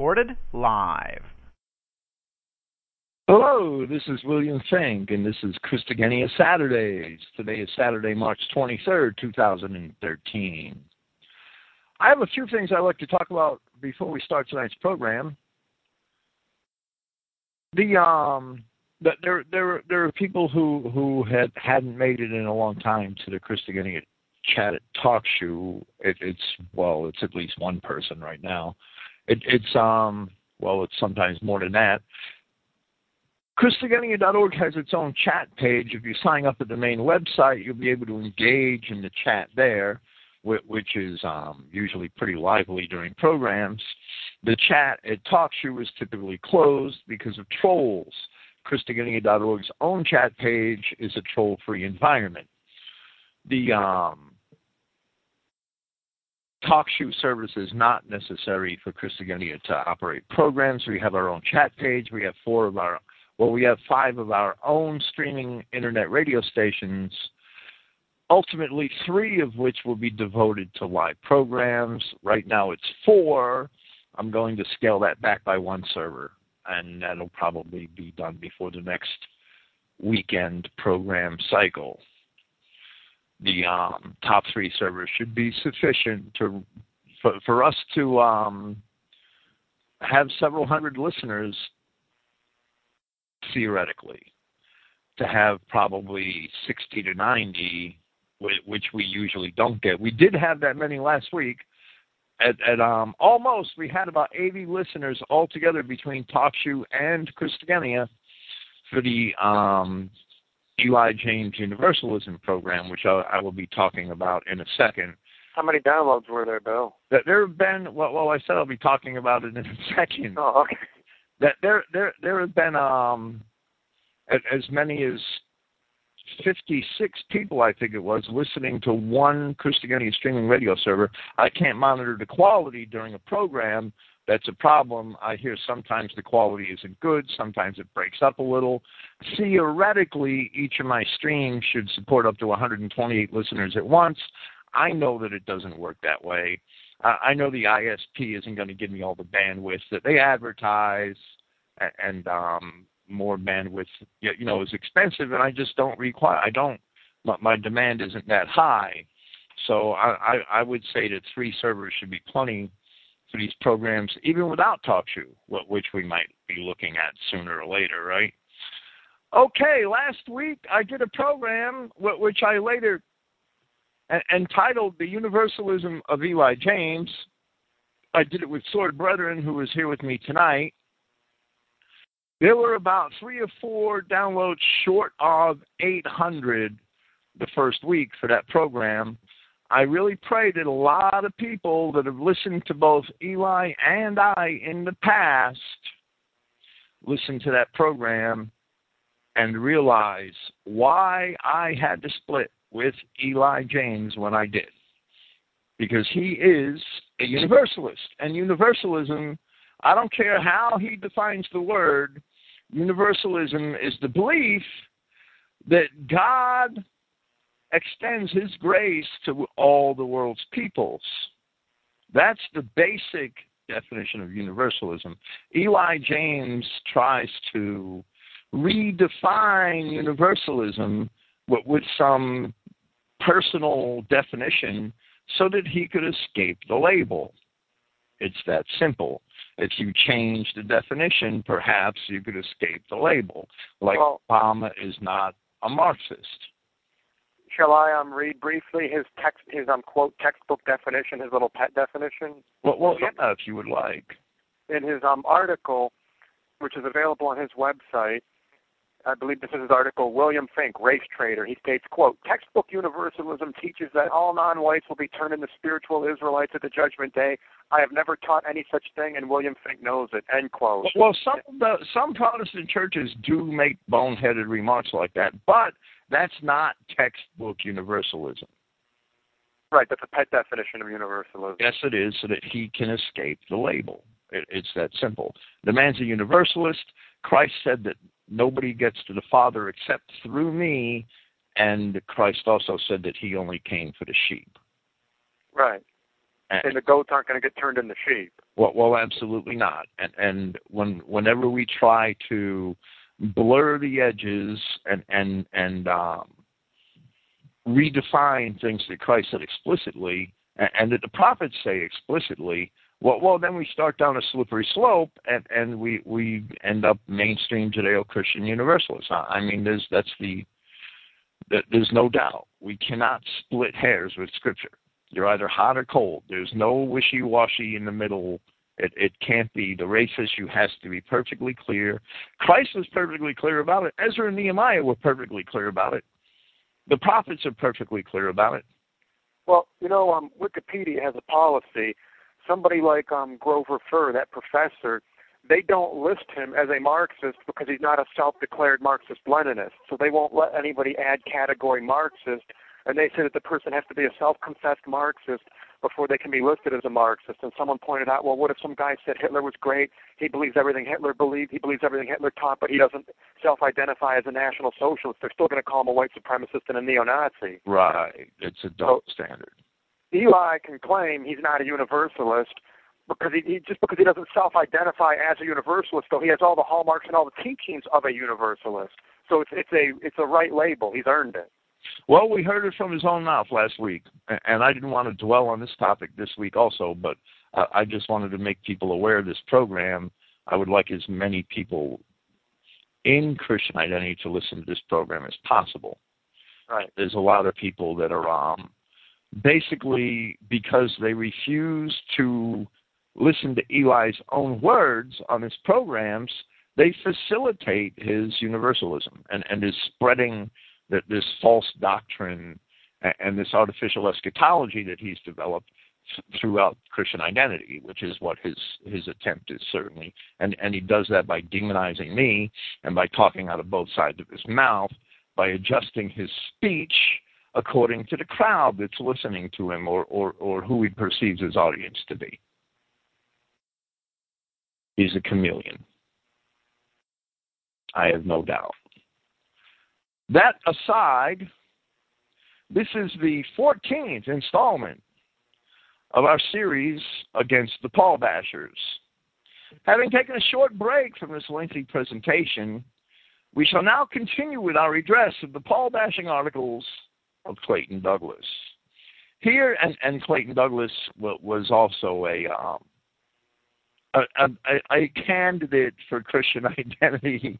recorded live. Hello, this is William Finck, and this is Christogenea Saturdays. Today is Saturday, March 23rd, 2013. I have a few things I'd like to talk about before we start tonight's program. The um, the, there there there are people who who had hadn't made it in a long time to the Christogenea chat at talk show. It, it's well, it's at least one person right now. It, it's um, well, it's sometimes more than that. Christogenea.org has its own chat page. If you sign up at the main website, you'll be able to engage in the chat there, which is um, usually pretty lively during programs. The chat at TalkShoe is typically closed because of trolls. Christogenea.org's own chat page is a troll-free environment. The um, TalkShoe service is not necessary for Christogenea to operate programs. We have our own chat page. We have four of our well, we have five of our own streaming internet radio stations, ultimately, three of which will be devoted to live programs. Right now, it's four. I'm going to scale that back by one server, and that'll probably be done before the next weekend program cycle. The um, top three servers should be sufficient to for, for us to um, have several hundred listeners theoretically, to have probably 60 to 90, which we usually don't get. We did have that many last week. At, at um, almost, we had about 80 listeners altogether between TalkShoe and Christogenea for the um, Eli James Universalism program, which I, I, will be talking about in a second. How many downloads were there, Bill? There have been. Well, well, I said I'll be talking about it in a second. Oh, okay that there there there have been um as many as 56 people, I think it was, listening to one Christogenea streaming radio server. I can't monitor the quality during a program. That's a problem. I hear sometimes the quality isn't good, sometimes it breaks up a little. Theoretically, each of my streams should support up to 128 listeners at once. I know that it doesn't work that way. I know the ISP isn't going to give me all the bandwidth that they advertise, and um, more bandwidth, you know, is expensive, and I just don't require. I don't. My, my demand isn't that high, so I, I, I would say that three servers should be plenty these programs, even without TalkShoe, which we might be looking at sooner or later, right? Okay, last week I did a program which I later entitled The Universalism of Eli James. I did it with Sword Brethren, who is here with me tonight. There were about three or four downloads short of 800 the first week for that program. I really pray that a lot of people that have listened to both Eli and I in the past listen to that program and realize why I had to split with Eli James when I did. Because he is a universalist. And universalism, I don't care how he defines the word, universalism is the belief that God extends his grace to all the world's peoples. That's the basic definition of universalism. Eli James tries to redefine universalism with some personal definition so that he could escape the label. It's that simple. If you change the definition, perhaps you could escape the label. Like well, Obama is not a Marxist. Shall I um, read briefly his text, his um, quote textbook definition, his little pet definition? Well, well, yeah, if you would like. In his um, article, which is available on his website, I believe this is his article, William Finck, race trader. He states, quote, textbook universalism teaches that all non-whites will be turned into spiritual Israelites at the judgment day. I have never taught any such thing, and William Finck knows it, end quote. Well, some, the, some Protestant churches do make boneheaded remarks like that, but that's not textbook universalism. Right, that's a pet definition of universalism. Yes, it is, so that he can escape the label. It, it's that simple. The man's a universalist. Christ said that nobody gets to the Father except through me, and Christ also said that he only came for the sheep. Right. And, and the goats aren't going to get turned into sheep. Well, well, absolutely not. And and when whenever we try to blur the edges and and and um, redefine things that Christ said explicitly and, and that the prophets say explicitly, well, well, then we start down a slippery slope, and and we we end up mainstream Judeo-Christian Universalists. I mean, there's that's the there's no doubt we cannot split hairs with Scripture. You're either hot or cold. There's no wishy-washy in the middle. It, it can't be. The race issue has to be perfectly clear. Christ was perfectly clear about it. Ezra and Nehemiah were perfectly clear about it. The prophets are perfectly clear about it. Well, you know, um, Wikipedia has a policy. Somebody like um, Grover Furr, that professor, they don't list him as a Marxist because he's not a self-declared Marxist-Leninist. So they won't let anybody add category Marxist, and they say that the person has to be a self-confessed Marxist before they can be listed as a Marxist. And someone pointed out, well, what if some guy said Hitler was great? He believes everything Hitler believed. He believes everything Hitler taught, but he doesn't self-identify as a National Socialist. They're still going to call him a white supremacist and a neo-Nazi. Right. It's a double so, standard. Eli can claim he's not a universalist because he, he just because he doesn't self-identify as a universalist, though he has all the hallmarks and all the teachings of a universalist. So it's it's a it's a right label. He's earned it. Well, we heard it from his own mouth last week, and I didn't want to dwell on this topic this week also, but I just wanted to make people aware of this program. I would like as many people in Christian identity to listen to this program as possible. Right. There's a lot of people that are um, basically because they refuse to listen to Eli's own words on his programs, they facilitate his universalism and, and his spreading this false doctrine and this artificial eschatology that he's developed throughout Christian identity, which is what his his attempt is certainly, and and he does that by demonizing me and by talking out of both sides of his mouth, by adjusting his speech according to the crowd that's listening to him or or or who he perceives his audience to be. He's a chameleon. I have no doubt. That aside, this is the 14th installment of our series against the Paul Bashers. Having taken a short break from this lengthy presentation, we shall now continue with our redress of the Paul bashing articles of Clayton Douglas. Here, and, and Clayton Douglas was also a, um, a, a, a candidate for Christian identity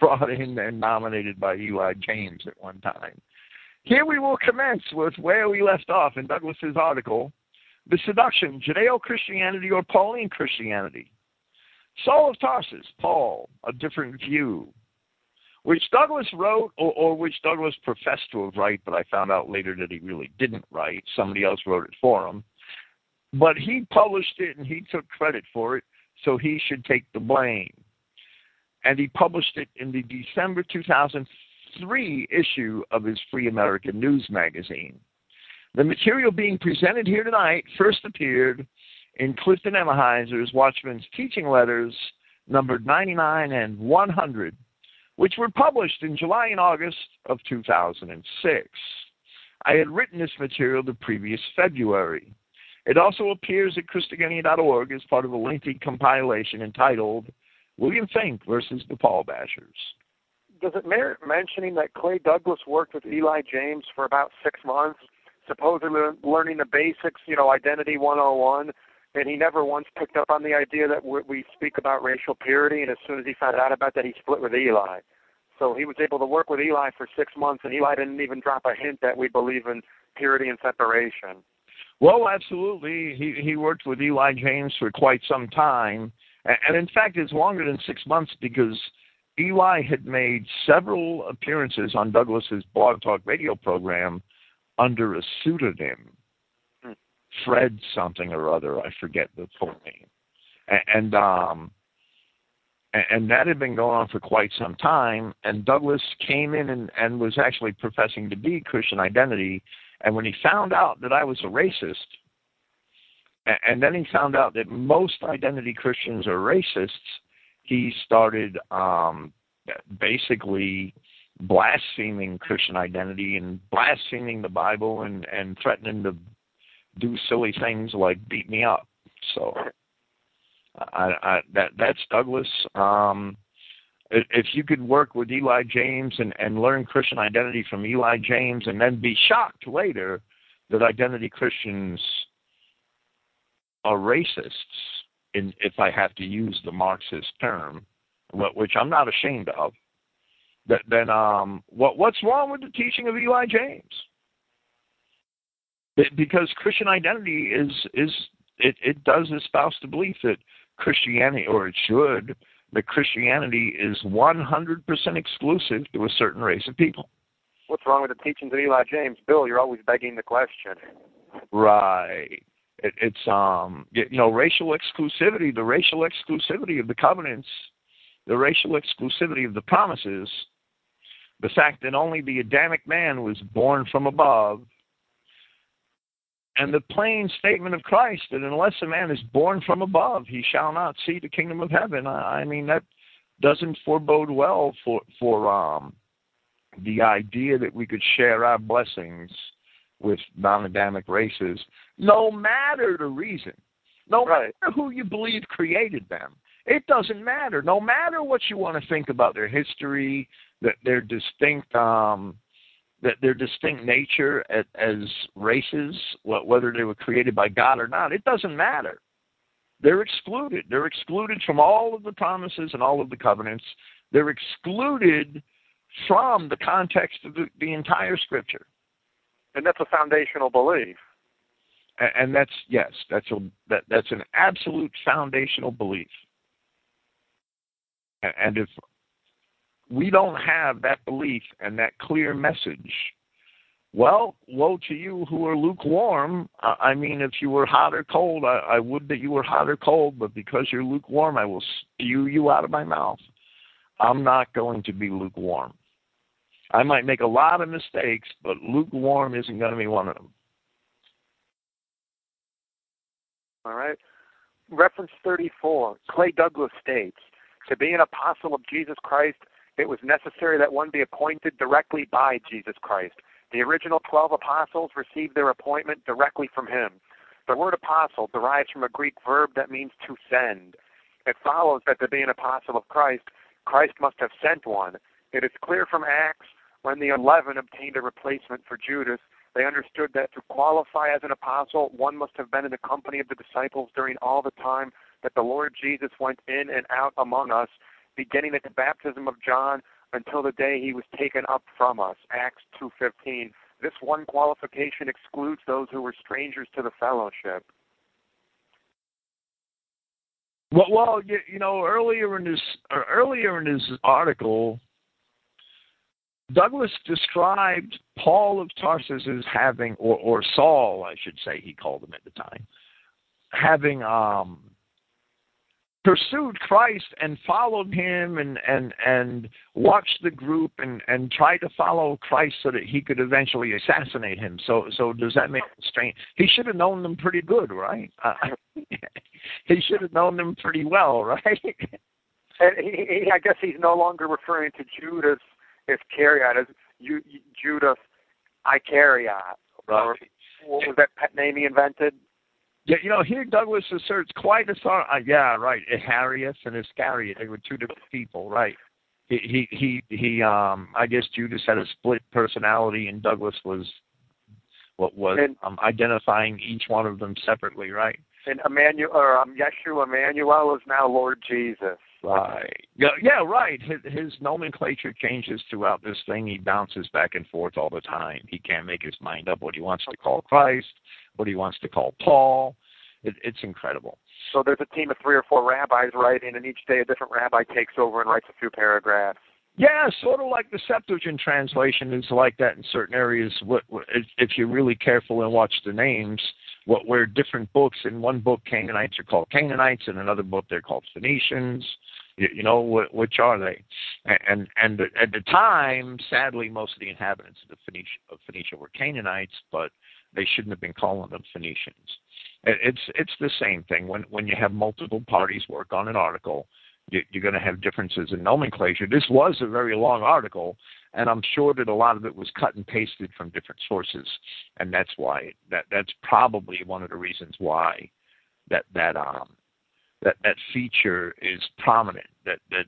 brought in and nominated by Eli James at one time. Here we will commence with where we left off in Douglas's article, The Seduction, Judeo-Christianity or Pauline Christianity. Saul of Tarsus, Paul, A Different View, which Douglas wrote, or, or, which Douglas professed to have write, but I found out later that he really didn't write. Somebody else wrote it for him. But he published it and he took credit for it, so he should take the blame and he published it in the December 2003 issue of his Free American News magazine. The material being presented here tonight first appeared in Clifton Emahiser's Watchman's Teaching Letters, numbered 99 and 100, which were published in July and August of 2006. I had written this material the previous February. It also appears at Christogenea.org as part of a lengthy compilation entitled William Finck versus the Paul Bashers. Does it merit mentioning that Clay Douglas worked with Eli James for about six months, supposedly learning the basics, you know, Identity 101, and he never once picked up on the idea that we speak about racial purity, and as soon as he found out about that, he split with Eli. So he was able to work with Eli for six months, and Eli didn't even drop a hint that we believe in purity and separation. Well, absolutely. He he worked with Eli James for quite some time, and in fact, it's longer than six months because Eli had made several appearances on Douglas's blog talk radio program under a pseudonym. Fred something or other. I forget the full name, and um, and that had been going on for quite some time. And Douglas came in and, and was actually professing to be Christian identity. And when he found out that I was a racist, and then he found out that most identity Christians are racists. He started um, basically blaspheming Christian identity and blaspheming the Bible and, and threatening to do silly things like beat me up. So I, I that that's Douglas. Um, if you could work with Eli James and, and learn Christian identity from Eli James and then be shocked later that identity Christians are racists, in, if I have to use the Marxist term, which I'm not ashamed of, then um, what, what's wrong with the teaching of Eli James? Because Christian identity is is it, it does espouse the belief that Christianity, or it should, that Christianity is 100% exclusive to a certain race of people. What's wrong with the teachings of Eli James? Bill, you're always begging the question. Right. It, it's um you know racial exclusivity, the racial exclusivity of the covenants, the racial exclusivity of the promises, the fact that only the Adamic man was born from above and the plain statement of Christ that unless a man is born from above, he shall not see the kingdom of heaven. I, I mean that doesn't forebode well for for um, the idea that we could share our blessings with non-Adamic races, no matter the reason, no right. matter who you believe created them. It doesn't matter. No matter what you want to think about their history, that their distinct um, that their distinct nature as, as races, whether they were created by God or not, it doesn't matter. They're excluded. They're excluded from all of the promises and all of the covenants. They're excluded from the context of the, the entire Scripture. And that's a foundational belief. And, and that's yes, that's a that that's an absolute foundational belief. And if we don't have that belief and that clear message, well, woe to you who are lukewarm. I mean, if you were hot or cold, I, I would that you were hot or cold, but because you're lukewarm, I will spew you out of my mouth. I'm not going to be lukewarm. I might make a lot of mistakes, but lukewarm isn't going to be one of them. All right. Reference 34. Clay Douglas states To be an apostle of Jesus Christ it was necessary that one be appointed directly by Jesus Christ. The original 12 apostles received their appointment directly from him. The word apostle derives from a Greek verb that means to send. It follows that to be an apostle of Christ, Christ must have sent one. It is clear from Acts when the eleven obtained a replacement for Judas, they understood that to qualify as an apostle, one must have been in the company of the disciples during all the time that the Lord Jesus went in and out among us beginning at the baptism of John until the day he was taken up from us. Acts 2:15. This one qualification excludes those who were strangers to the fellowship. Well, well, you, you know, earlier in this earlier in his article, Douglas described Paul of Tarsus as having, or, or Saul, I should say, he called him at the time, having um, pursued Christ and followed him and and and watched the group and and tried to follow Christ so that he could eventually assassinate him. So so does that make it strange? He should have known them pretty good, right? Uh, he should have known them pretty well, right? and he, he, I guess he's no longer referring to Judas as Iscariot as you, Judas Icariot. Right. What was that pet name he invented? Yeah, you know, here Douglas asserts quite a thought. Uh, yeah, right. Harrius and Iscariot, they were two different people, right? He, he, he, he. Um, I guess Judas had a split personality, and Douglas was what was and, um, identifying each one of them separately, right? And Emmanuel, or um, Yeshua Emmanuel is now Lord Jesus. Right. Yeah, yeah, right. His, his nomenclature changes throughout this thing. He bounces back and forth all the time. He can't make his mind up what he wants to call Christ, what he wants to call Paul. It, it's incredible. So there's a team of three or four rabbis writing, and each day a different rabbi takes over and writes a few paragraphs. Yeah, sort of like the Septuagint translation is like that in certain areas. What, if you're really careful and watch the names, what where different books in one book Canaanites are called Canaanites, in another book they're called Phoenicians. You, you know, which are they? And and at the time, sadly, most of the inhabitants of the Phoenicia, of Phoenicia were Canaanites, but they shouldn't have been calling them Phoenicians. It's it's the same thing when when you have multiple parties work on an article. You're going to have differences in nomenclature. This was a very long article, and I'm sure that a lot of it was cut and pasted from different sources, and that's why that that's probably one of the reasons why that that um that that feature is prominent. That that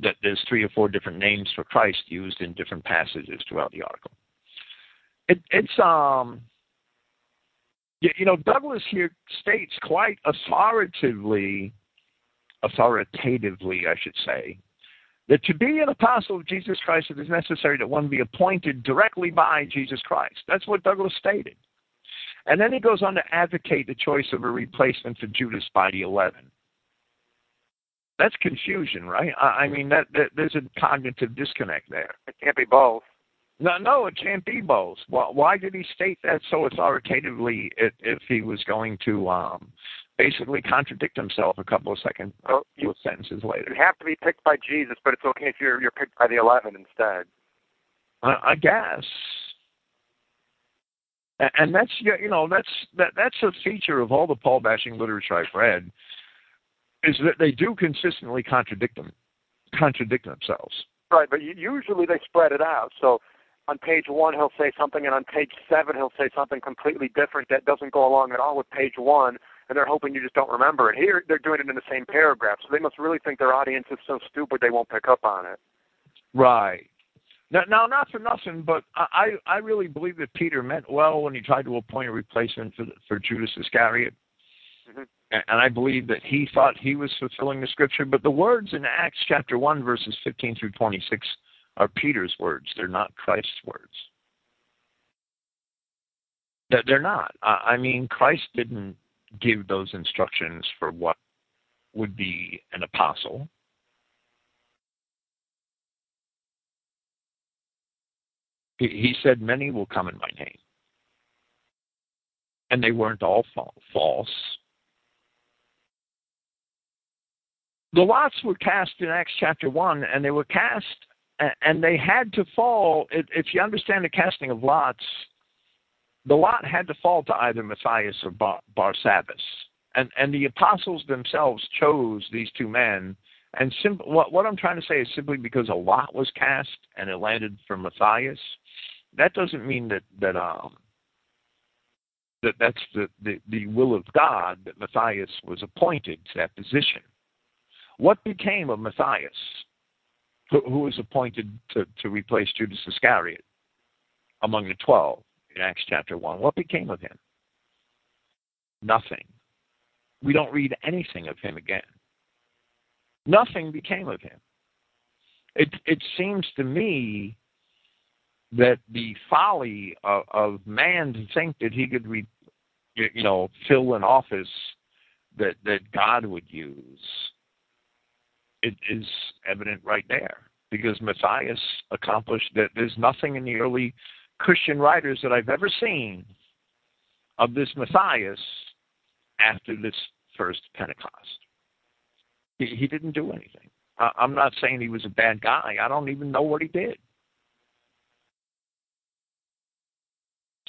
that there's three or four different names for Christ used in different passages throughout the article. It, it's um you know Douglas here states quite authoritatively authoritatively I should say that to be an apostle of Jesus Christ, it is necessary that one be appointed directly by Jesus Christ. That's what Douglas stated. And then he goes on to advocate the choice of a replacement for Judas by the eleven. That's confusion, right? I mean, that, that there's a cognitive disconnect there. It can't be both. No, no, it can't be both. Why, why did he state that so authoritatively if, if he was going to um, basically contradict himself a couple of seconds, well, you, sentences later? You have to be picked by Jesus, but it's okay if you're you're picked by the eleven instead. I, I guess. And that's you know that's that that's a feature of all the Paul bashing literature I've read, is that they do consistently contradict them, contradict themselves. Right, but usually they spread it out. So on page one he'll say something, and on page seven he'll say something completely different that doesn't go along at all with page one, and they're hoping you just don't remember it. Here they're doing it in the same paragraph, so they must really think their audience is so stupid they won't pick up on it. Right. Now, now, not for nothing, but I, I really believe that Peter meant well when he tried to appoint a replacement for for Judas Iscariot. Mm-hmm. And I believe that he thought he was fulfilling the scripture, but the words in Acts chapter 1, verses 15 through 26 are Peter's words. They're not Christ's words. They're not. I mean, Christ didn't give those instructions for what would be an apostle. He said, Many will come in my name. And they weren't all false. The lots were cast in Acts chapter 1, and they were cast, and they had to fall. If you understand the casting of lots, the lot had to fall to either Matthias or Bar- Barsabbas. And, and the apostles themselves chose these two men. And sim- what, what I'm trying to say is simply because a lot was cast and it landed for Matthias, that doesn't mean that, that um, that that's the, the, the will of God that Matthias was appointed to that position. What became of Matthias, who, was appointed to, to replace Judas Iscariot among the twelve in Acts chapter 1? What became of him? Nothing. We don't read anything of him again. Nothing became of him. It, it seems to me that the folly of, of man to think that he could, re, you know, fill an office that that God would use it is evident right there because Matthias accomplished that. There's nothing in the early Christian writers that I've ever seen of this Matthias after this first Pentecost. He, he didn't do anything. I, I'm not saying he was a bad guy. I don't even know what he did.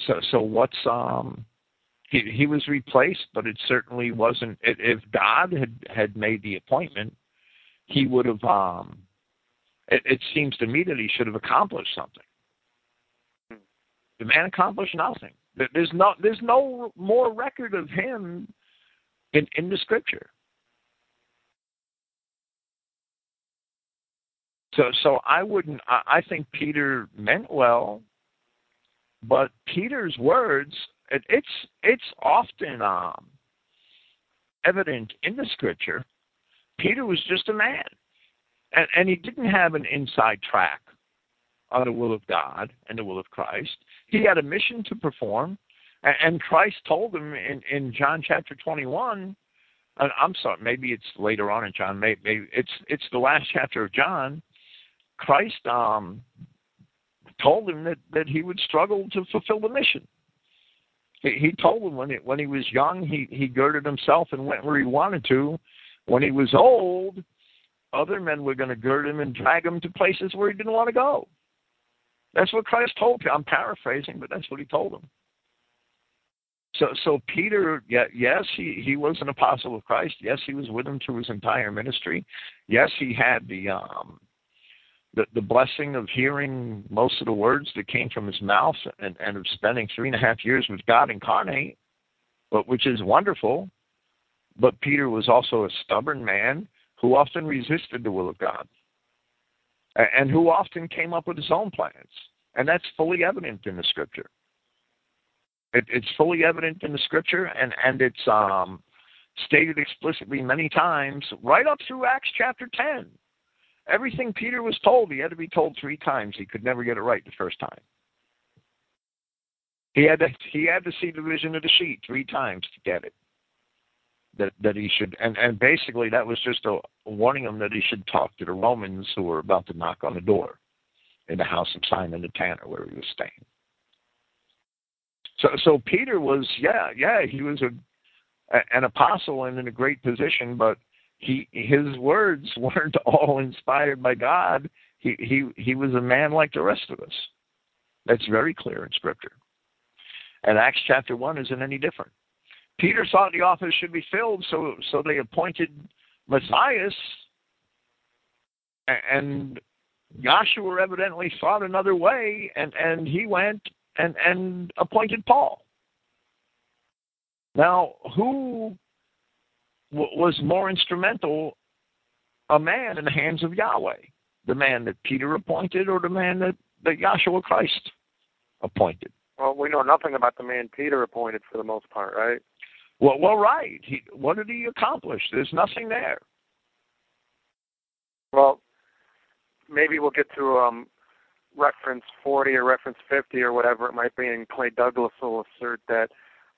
So, so what's um? He he was replaced, but it certainly wasn't. If God had had made the appointment, he would have. Um, it, it seems to me that he should have accomplished something. The man accomplished nothing. There's no there's no more record of him in in the scripture. So so I wouldn't. I, I think Peter meant well, but Peter's words it, it's it's often um, evident in the scripture Peter was just a man. And, and he didn't have an inside track on the will of God and the will of Christ. He had a mission to perform. And, and Christ told him in, in John chapter 21, I'm sorry, maybe it's later on in John, maybe, maybe it's it's the last chapter of John. Christ um, told him that, that he would struggle to fulfill the mission. He, he told him when he, when he was young, he, he girded himself and went where he wanted to, when he was old, other men were going to gird him and drag him to places where he didn't want to go. That's what Christ told him. I'm paraphrasing, but that's what he told him. So, so Peter, yes, he, he was an apostle of Christ. Yes, he was with him through his entire ministry. Yes, he had the um, the, the blessing of hearing most of the words that came from his mouth and, and of spending three and a half years with God incarnate, but which is wonderful. But Peter was also a stubborn man who often resisted the will of God and who often came up with his own plans. And that's fully evident in the scripture. It, it's fully evident in the scripture, and, and it's um, stated explicitly many times, right up through Acts chapter 10. Everything Peter was told, he had to be told three times. He could never get it right the first time. He had to he had to see the vision of the sheet three times to get it. That that he should and, and basically that was just a warning him that he should talk to the Romans who were about to knock on the door in the house of Simon the Tanner where he was staying. So so Peter was yeah, yeah, he was a an apostle and in a great position, but he his words weren't all inspired by God. He he he was a man like the rest of us. That's very clear in Scripture. And Acts chapter one isn't any different. Peter thought the office should be filled, so so they appointed Matthias, and Yahshua evidently thought another way, and and he went and and appointed Paul. Now, who w- was more instrumental, a man in the hands of Yahweh? The man that Peter appointed or the man that, that Yahshua Christ appointed? Well, we know nothing about the man Peter appointed for the most part, right? Well, well, right. He, what did he accomplish? There's nothing there. Well, maybe we'll get to um, reference 40 or reference 50 or whatever it might be, and Clay Douglas will assert that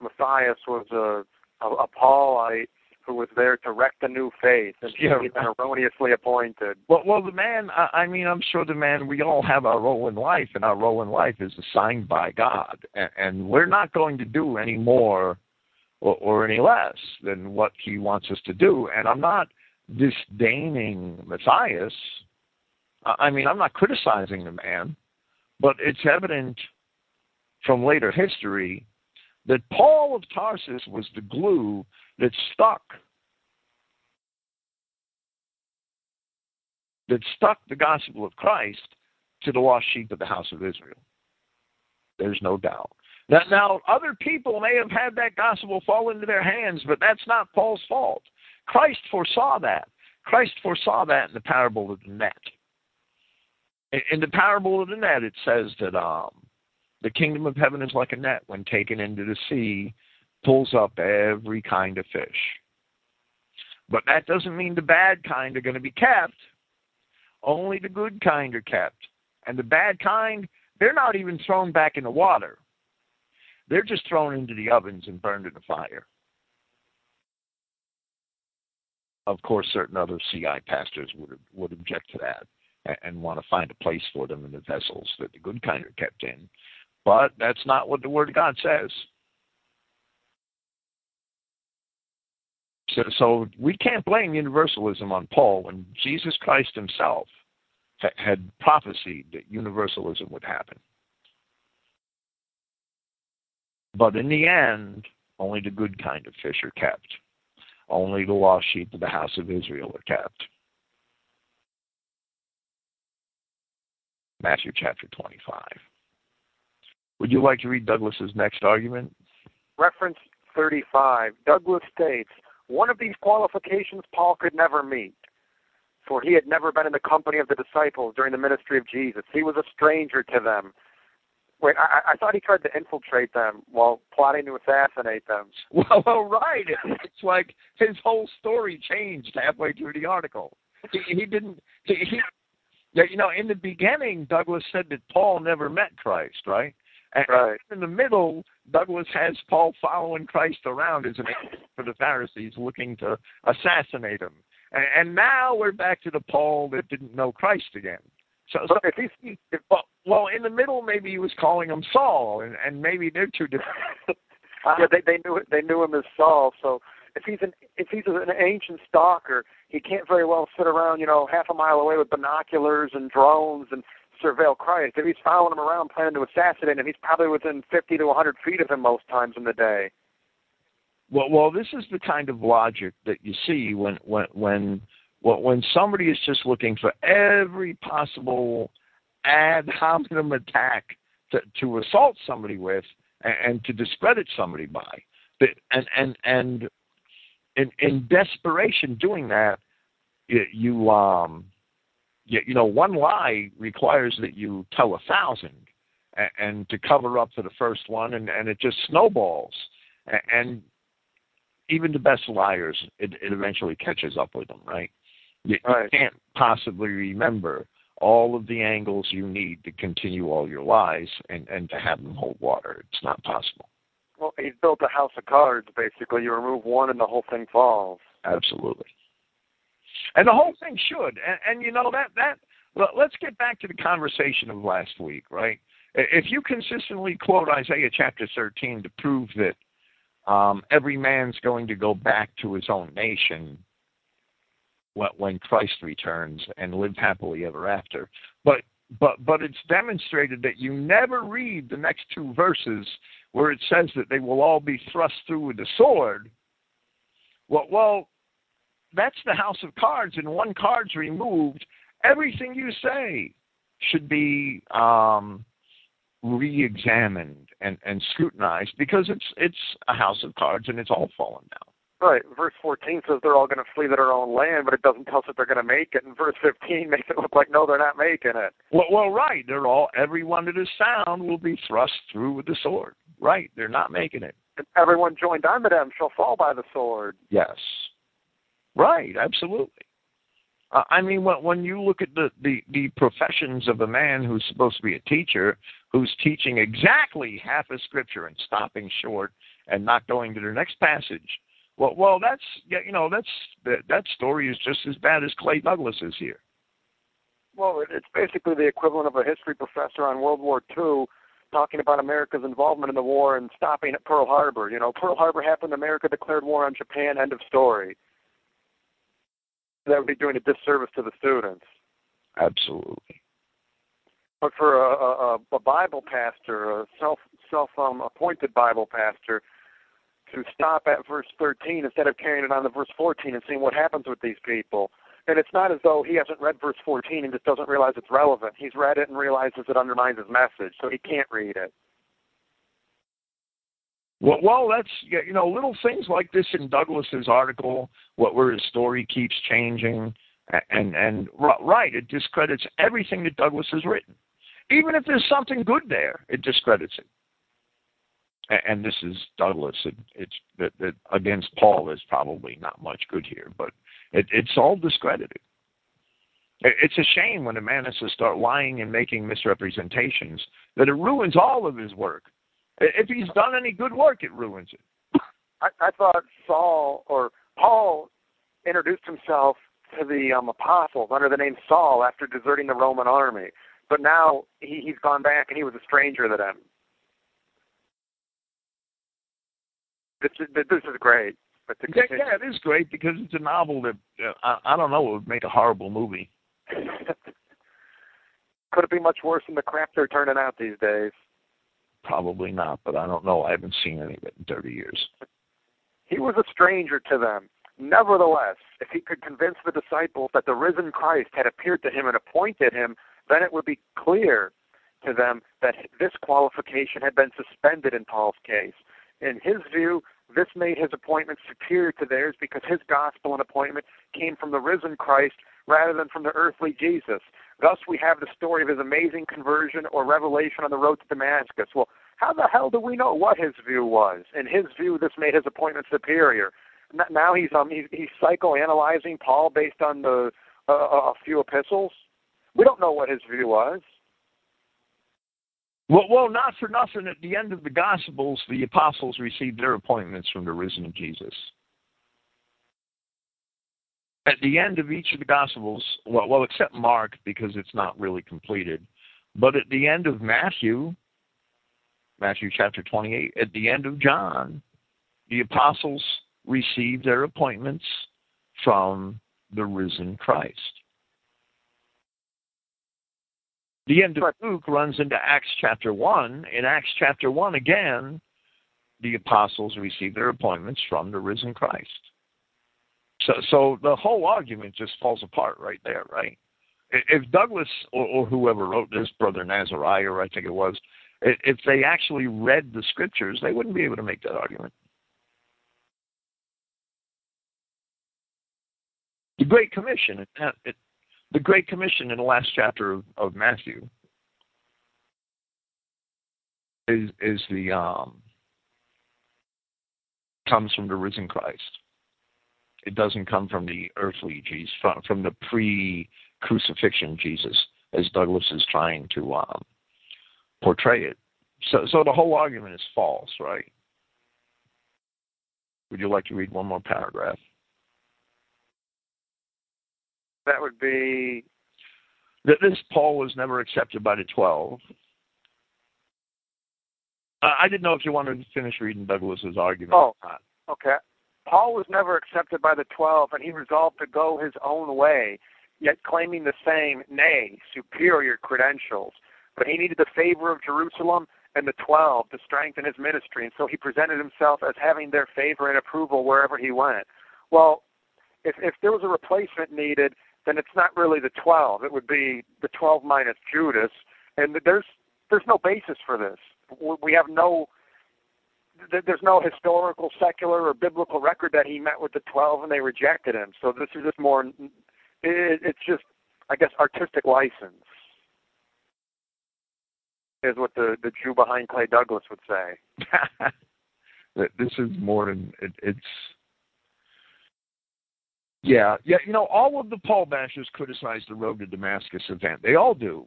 Matthias was a, a, a Paulite who was there to wreck the new faith, and yeah. he'd been erroneously appointed. Well, well, the man. I, I mean, I'm sure the man. We all have our role in life, and our role in life is assigned by God, and, and we're not going to do any more or, or any less than what He wants us to do. And I'm not disdaining Matthias. I mean, I'm not criticizing the man, but it's evident from later history that Paul of Tarsus was the glue that stuck that stuck the gospel of Christ to the lost sheep of the house of Israel. There's no doubt. Now, now, other people may have had that gospel fall into their hands, but that's not Paul's fault. Christ foresaw that. Christ foresaw that in the parable of the net. In, the parable of the net, it says that um, the kingdom of heaven is like a net when taken into the sea, pulls up every kind of fish. But that doesn't mean the bad kind are going to be kept. Only the good kind are kept. And the bad kind, they're not even thrown back in the water. They're just thrown into the ovens and burned in the fire. Of course, certain other CI pastors would would object to that and, and want to find a place for them in the vessels that the good kind are kept in. But that's not what the Word of God says. So, so we can't blame universalism on Paul when Jesus Christ himself had prophesied that universalism would happen. But in the end, only the good kind of fish are kept. Only the lost sheep of the house of Israel are kept. Matthew chapter 25. Would you like to read Douglas's next argument? Reference 35. Douglas states, one of these qualifications Paul could never meet, for he had never been in the company of the disciples during the ministry of Jesus. He was a stranger to them. Wait, I, I thought he tried to infiltrate them while plotting to assassinate them. Well, well, right. It's like his whole story changed halfway through the article. He, he didn't. He, he, you know, in the beginning, Douglas said that Paul never met Christ, right? And right. in the middle, Douglas has Paul following Christ around as an for the Pharisees looking to assassinate him. And, and now we're back to the Paul that didn't know Christ again. So, so if he's, if, well, well, in the middle, maybe he was calling him Saul, and, and maybe they're two different. yeah, they they knew they knew him as Saul. So if he's an if he's an ancient stalker, he can't very well sit around, you know, half a mile away with binoculars and drones and surveil Christ. If he's following him around planning to assassinate him, he's probably within 50 to 100 feet of him most times in the day. Well, well, this is the kind of logic that you see when when when Well, when somebody is just looking for every possible ad hominem attack to, to assault somebody with and, and to discredit somebody by, and and and in, in desperation doing that, you, you um, you, you know, one lie requires that you tell a thousand, and, and to cover up for the first one, and and it just snowballs, and, and even the best liars, it, it eventually catches up with them, right? You, right. you can't possibly remember all of the angles you need to continue all your lies and, and to have them hold water. It's not possible. Well, he's built a house of cards, basically. You remove one and the whole thing falls. Absolutely. And the whole thing should. And, and you know, that, that, let's get back to the conversation of last week, right? If you consistently quote Isaiah chapter 13 to prove that um, every man's going to go back to his own nation when Christ returns and live happily ever after. But but but it's demonstrated that you never read the next two verses where it says that they will all be thrust through with the sword. Well, well, that's the house of cards, and one card's removed. Everything you say should be um, re-examined and, and scrutinized because it's it's a house of cards and it's all fallen down. Right. Verse 14 says they're all going to flee to their own land, but it doesn't tell us that they're going to make it. And verse 15 makes it look like no, they're not making it. Well, well, right. They're all everyone that is sound will be thrust through with the sword. Right. They're not making it. And everyone joined unto them shall fall by the sword. Yes. Right. Absolutely. Uh, I mean, when, when you look at the, the, the professions of a man who's supposed to be a teacher, who's teaching exactly half a scripture and stopping short and not going to the next passage, well, well, that's you know that's that, that story is just as bad as Clay Douglas is here. Well, it's basically the equivalent of a history professor on World War II talking about America's involvement in the war and stopping at Pearl Harbor. You know, Pearl Harbor happened, America declared war on Japan, end of story that would be doing a disservice to the students. Absolutely. But for a, a, a Bible pastor, a self self um, appointed Bible pastor, to stop at verse 13 instead of carrying it on to verse 14 and seeing what happens with these people. And it's not as though he hasn't read verse 14 and just doesn't realize it's relevant. He's read it and realizes it undermines his message, so he can't read it. Well, well, that's you know little things like this in Douglas's article, what where his story keeps changing, and and right, it discredits everything that Douglas has written. Even if there's something good there, it discredits it. And this is Douglas. It, it's that, that against Paul is probably not much good here, but it, it's all discredited. It's a shame when a man has to start lying and making misrepresentations that it ruins all of his work if he's done any good work, it ruins it. I, I thought Saul or Paul introduced himself to the um, apostles under the name Saul after deserting the Roman army, but now he, he's gone back and he was a stranger to them. This is, this is great. But yeah, yeah, it is great because it's a novel that uh, I, I don't know would make a horrible movie. Could it be much worse than the crap they're turning out these days? Probably not, but I don't know. I haven't seen any of it in 30 years. He was a stranger to them. Nevertheless, if he could convince the disciples that the risen Christ had appeared to him and appointed him, then it would be clear to them that this qualification had been suspended in Paul's case. In his view, this made his appointment superior to theirs because his gospel and appointment came from the risen Christ rather than from the earthly Jesus. Thus, we have the story of his amazing conversion or revelation on the road to Damascus. Well, how the hell do we know what his view was? In his view, this made his appointment superior. Now he's um he's, he's psychoanalyzing Paul based on the uh, a few epistles. We don't know what his view was. Well, well, not for nothing. At the end of the Gospels, the apostles received their appointments from the risen Jesus at the end of each of the Gospels, well, well, except Mark because it's not really completed, but at the end of Matthew, Matthew chapter 28, at the end of John, the apostles received their appointments from the risen Christ. The end of Luke runs into Acts chapter 1. In Acts chapter 1, again, the apostles receive their appointments from the risen Christ. So, so the whole argument just falls apart right there, right? If Douglas or, or whoever wrote this, Brother Nazariah, I think it was, if they actually read the scriptures, they wouldn't be able to make that argument. The Great Commission, it, it, the Great Commission in the last chapter of, of Matthew is is the um, comes from the risen Christ. It doesn't come from the earthly Jesus, from, from the pre-crucifixion Jesus, as Douglas is trying to um, portray it. So, so the whole argument is false, right? Would you like to read one more paragraph? That would be that this Paul was never accepted by the twelve. Uh, I didn't know if you wanted to finish reading Douglas's argument. Oh, okay. Paul was never accepted by the twelve, and he resolved to go his own way, yet claiming the same, nay, superior credentials. But he needed the favor of Jerusalem and the twelve to strengthen his ministry, and so he presented himself as having their favor and approval wherever he went. Well, if if there was a replacement needed, then it's not really the 12. It would be the 12 minus Judas, and there's there's no basis for this. We have no there's no historical, secular, or biblical record that he met with the 12 and they rejected him. So this is just more. It's just, I guess, artistic license is what the the Jew behind Clay Douglas would say. this is more than it, it's yeah, yeah. You know, all of the Paul bashers criticize the Road to Damascus event. They all do,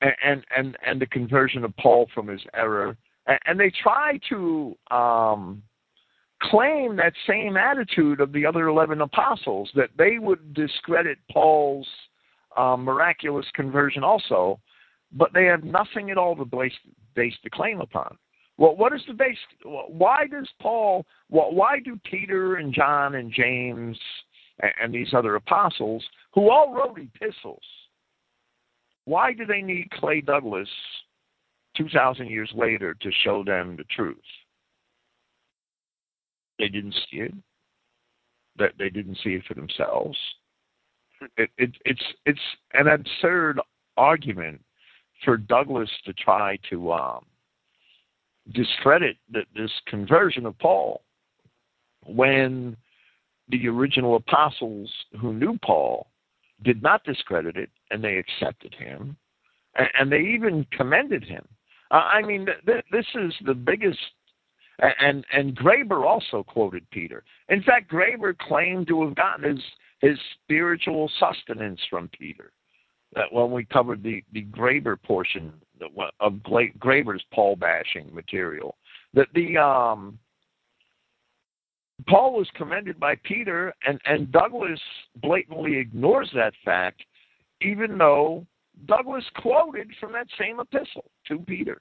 and and and, the conversion of Paul from his error, and, and they try to um, claim that same attitude of the other eleven apostles that they would discredit Paul's um, miraculous conversion also, but they have nothing at all to base base the claim upon. Well, what is the base? Why does Paul? Why do Peter and John and James and these other apostles, who all wrote epistles, why do they need Clay Douglas 2,000 years later to show them the truth? They didn't see it. That they didn't see it for themselves. It, it, it's it's an absurd argument for Douglas to try to um, discredit that this conversion of Paul when the original apostles who knew Paul did not discredit it and they accepted him and, they even commended him. I mean, th- th- this is the biggest. And and Graeber also quoted Peter. In fact, Graeber claimed to have gotten his his spiritual sustenance from Peter. That when we covered the the Graeber portion of Graeber's Paul bashing material, that the um Paul was commended by Peter, and, and Douglas blatantly ignores that fact, even though Douglas quoted from that same epistle to Peter.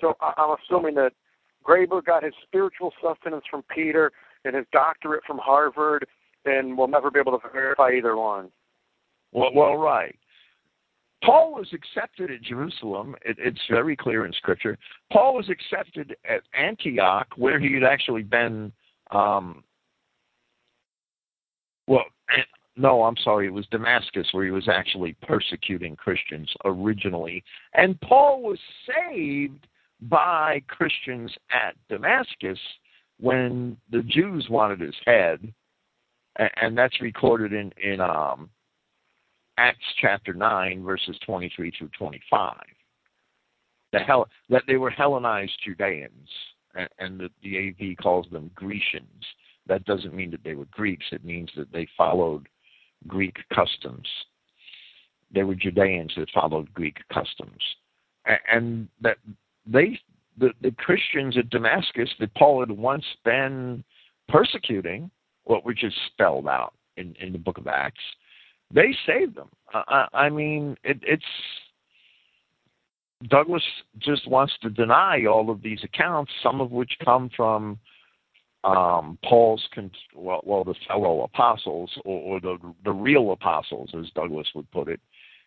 So I'm assuming that Graeber got his spiritual sustenance from Peter and his doctorate from Harvard, and we'll never be able to verify either one. Well, well right. Paul was accepted at Jerusalem. It, it's very clear in Scripture. Paul was accepted at Antioch, where he had actually been. Um, well, eh, no, I'm sorry. It was Damascus where he was actually persecuting Christians originally, and Paul was saved by Christians at Damascus when the Jews wanted his head, and that's recorded in in um, Acts chapter 9, verses 23 through 25. The Hel- that they were Hellenized Judeans, and, and the, the AV calls them Grecians. That doesn't mean that they were Greeks, it means that they followed Greek customs. They were Judeans that followed Greek customs. And, that they, the, the Christians at Damascus that Paul had once been persecuting, what which is spelled out in, in the book of Acts, they saved them. I, I mean, it, it's Douglas just wants to deny all of these accounts, some of which come from um, Paul's well, well, the fellow apostles or, or the the real apostles, as Douglas would put it,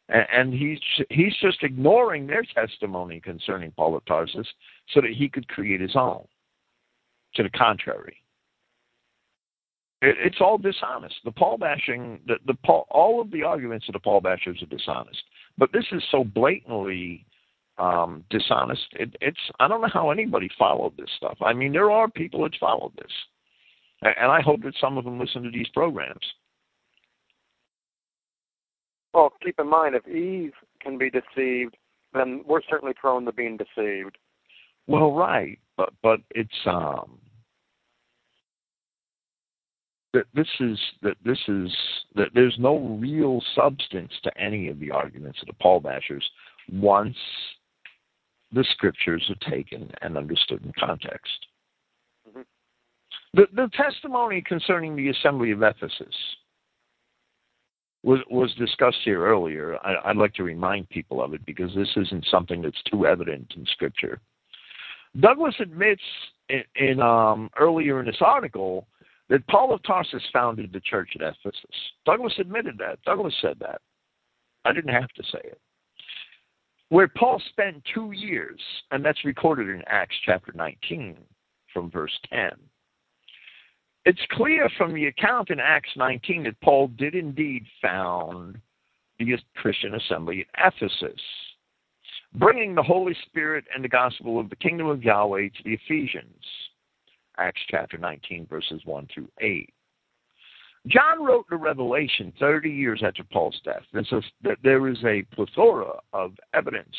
and, and he's he's just ignoring their testimony concerning Paul of Tarsus so that he could create his own. To the contrary, It, it's all dishonest. The Paul bashing, the, the Paul, all of the arguments of the Paul bashers are dishonest. But this is so blatantly um, dishonest. It, it's I don't know how anybody followed this stuff. I mean, there are people that followed this, and I hope that some of them listen to these programs. Well, keep in mind if Eve can be deceived, then we're certainly prone to being deceived. Well, right, but but it's um that this is that this is that there's no real substance to any of the arguments of the Paul bashers once the scriptures are taken and understood in context. The the testimony concerning the assembly of Ephesus was was discussed here earlier. I, would like to remind people of it because this isn't something that's too evident in Scripture. Douglas admits in, in um, earlier in this article that Paul of Tarsus founded the church at Ephesus. Douglas admitted that. Douglas said that. I didn't have to say it. Where Paul spent two years, and that's recorded in Acts chapter 19 from verse 10. It's clear from the account in Acts 19 that Paul did indeed found the Christian assembly at Ephesus, bringing the Holy Spirit and the gospel of the kingdom of Yahweh to the Ephesians. Acts chapter 19, verses 1 through 8. John wrote the Revelation 30 years after Paul's death. And so there is a plethora of evidence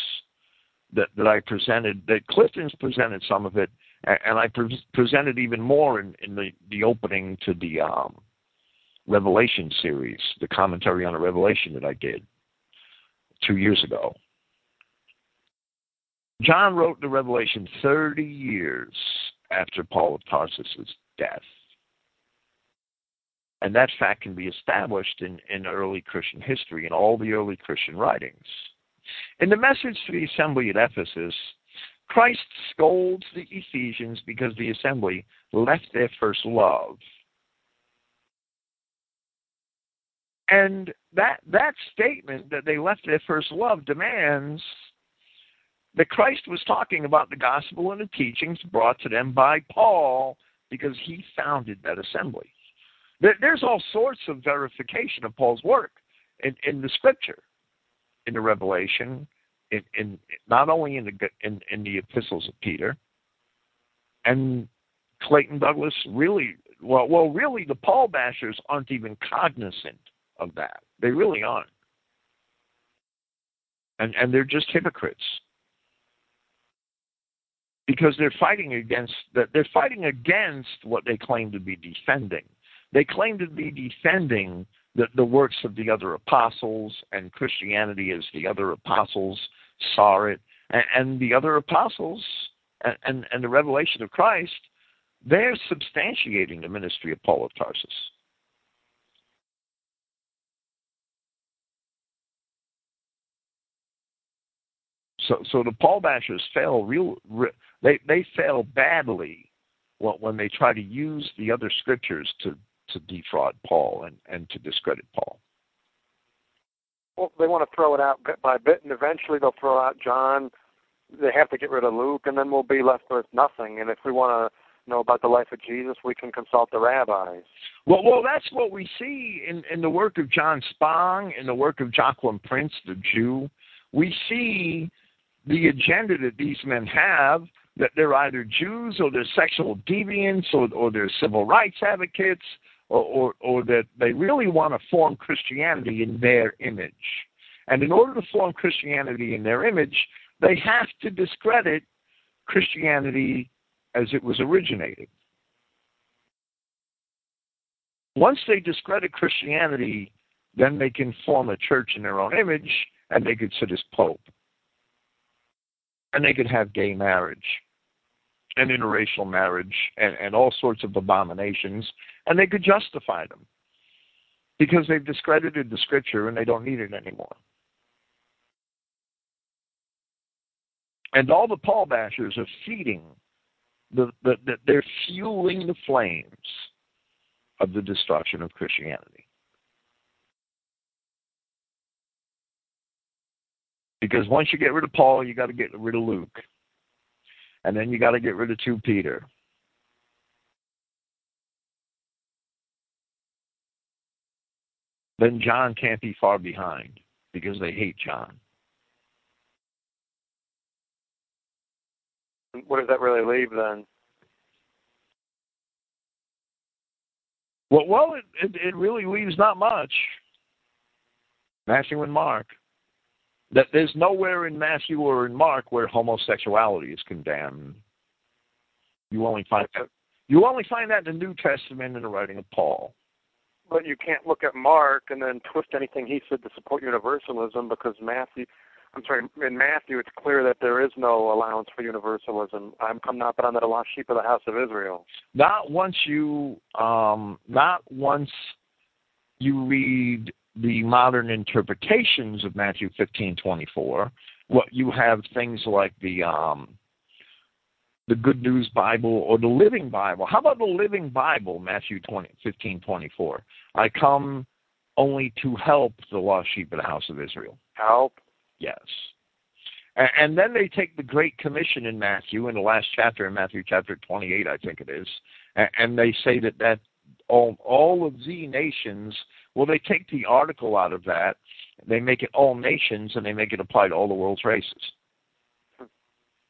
that, that I presented, that Clifton's presented some of it, and I pre- presented even more in, in the, the opening to the um, Revelation series, the commentary on the Revelation that I did two years ago. John wrote the Revelation 30 years after Paul of Tarsus's death. And that fact can be established in, in early Christian history, in all the early Christian writings. In the message to the assembly at Ephesus, Christ scolds the Ephesians because the assembly left their first love. And that that statement that they left their first love demands that Christ was talking about the gospel and the teachings brought to them by Paul because he founded that assembly. There's all sorts of verification of Paul's work in, in the scripture, in the Revelation, in, in not only in the in, in the epistles of Peter, and Clayton Douglas really well well really the Paul bashers aren't even cognizant of that. They really aren't. And and they're just hypocrites. Because they're fighting against that they're fighting against what they claim to be defending. They claim to be defending the, the works of the other apostles and Christianity as the other apostles saw it, and, and the other apostles and, and, and the revelation of Christ, they're substantiating the ministry of Paul of Tarsus. So, so the Paul bashers fail real. They they fail badly when they try to use the other scriptures to to defraud Paul and and to discredit Paul well, they want to throw it out bit by bit, and eventually they'll throw out John. They have to get rid of Luke, and then we'll be left with nothing. And if we want to know about the life of Jesus, we can consult the rabbis. Well, well, that's what we see in, in the work of John Spong, in the work of Joachim Prinz, the Jew. We see the agenda that these men have that they're either Jews or they're sexual deviants or, or they're civil rights advocates or, or, or that they really want to form Christianity in their image. And in order to form Christianity in their image, they have to discredit Christianity as it was originated. Once they discredit Christianity, then they can form a church in their own image and they could sit as pope. And they could have gay marriage and interracial marriage and, and all sorts of abominations, and they could justify them because they've discredited the scripture and they don't need it anymore. And all the Paul bashers are feeding the, the, the they're fueling the flames of the destruction of Christianity. Because once you get rid of Paul, you got to get rid of Luke and then you got to get rid of two Peter. then John can't be far behind because they hate John. What does that really leave then? Well, well, it, it, it really leaves not much. Matthew and Mark. That there's nowhere in Matthew or in Mark where homosexuality is condemned. You only find that you only find that in the New Testament in the writing of Paul. But you can't look at Mark and then twist anything he said to support universalism because Matthew I'm sorry, in Matthew it's clear that there is no allowance for universalism. I'm come not but on a lost sheep of the house of Israel. Not once you um not once you read the modern interpretations of Matthew fifteen twenty four, what you have things like the um the Good News Bible or the Living Bible. How about the Living Bible, Matthew 20, 15, 24? I come only to help the lost sheep of the house of Israel. Help? Yes. And, and then they take the Great Commission in Matthew, in the last chapter, in Matthew chapter 28, I think it is, and, and they say that, that all, all of the nations, well, they take the article out of that, they make it all nations, and they make it apply to all the world's races.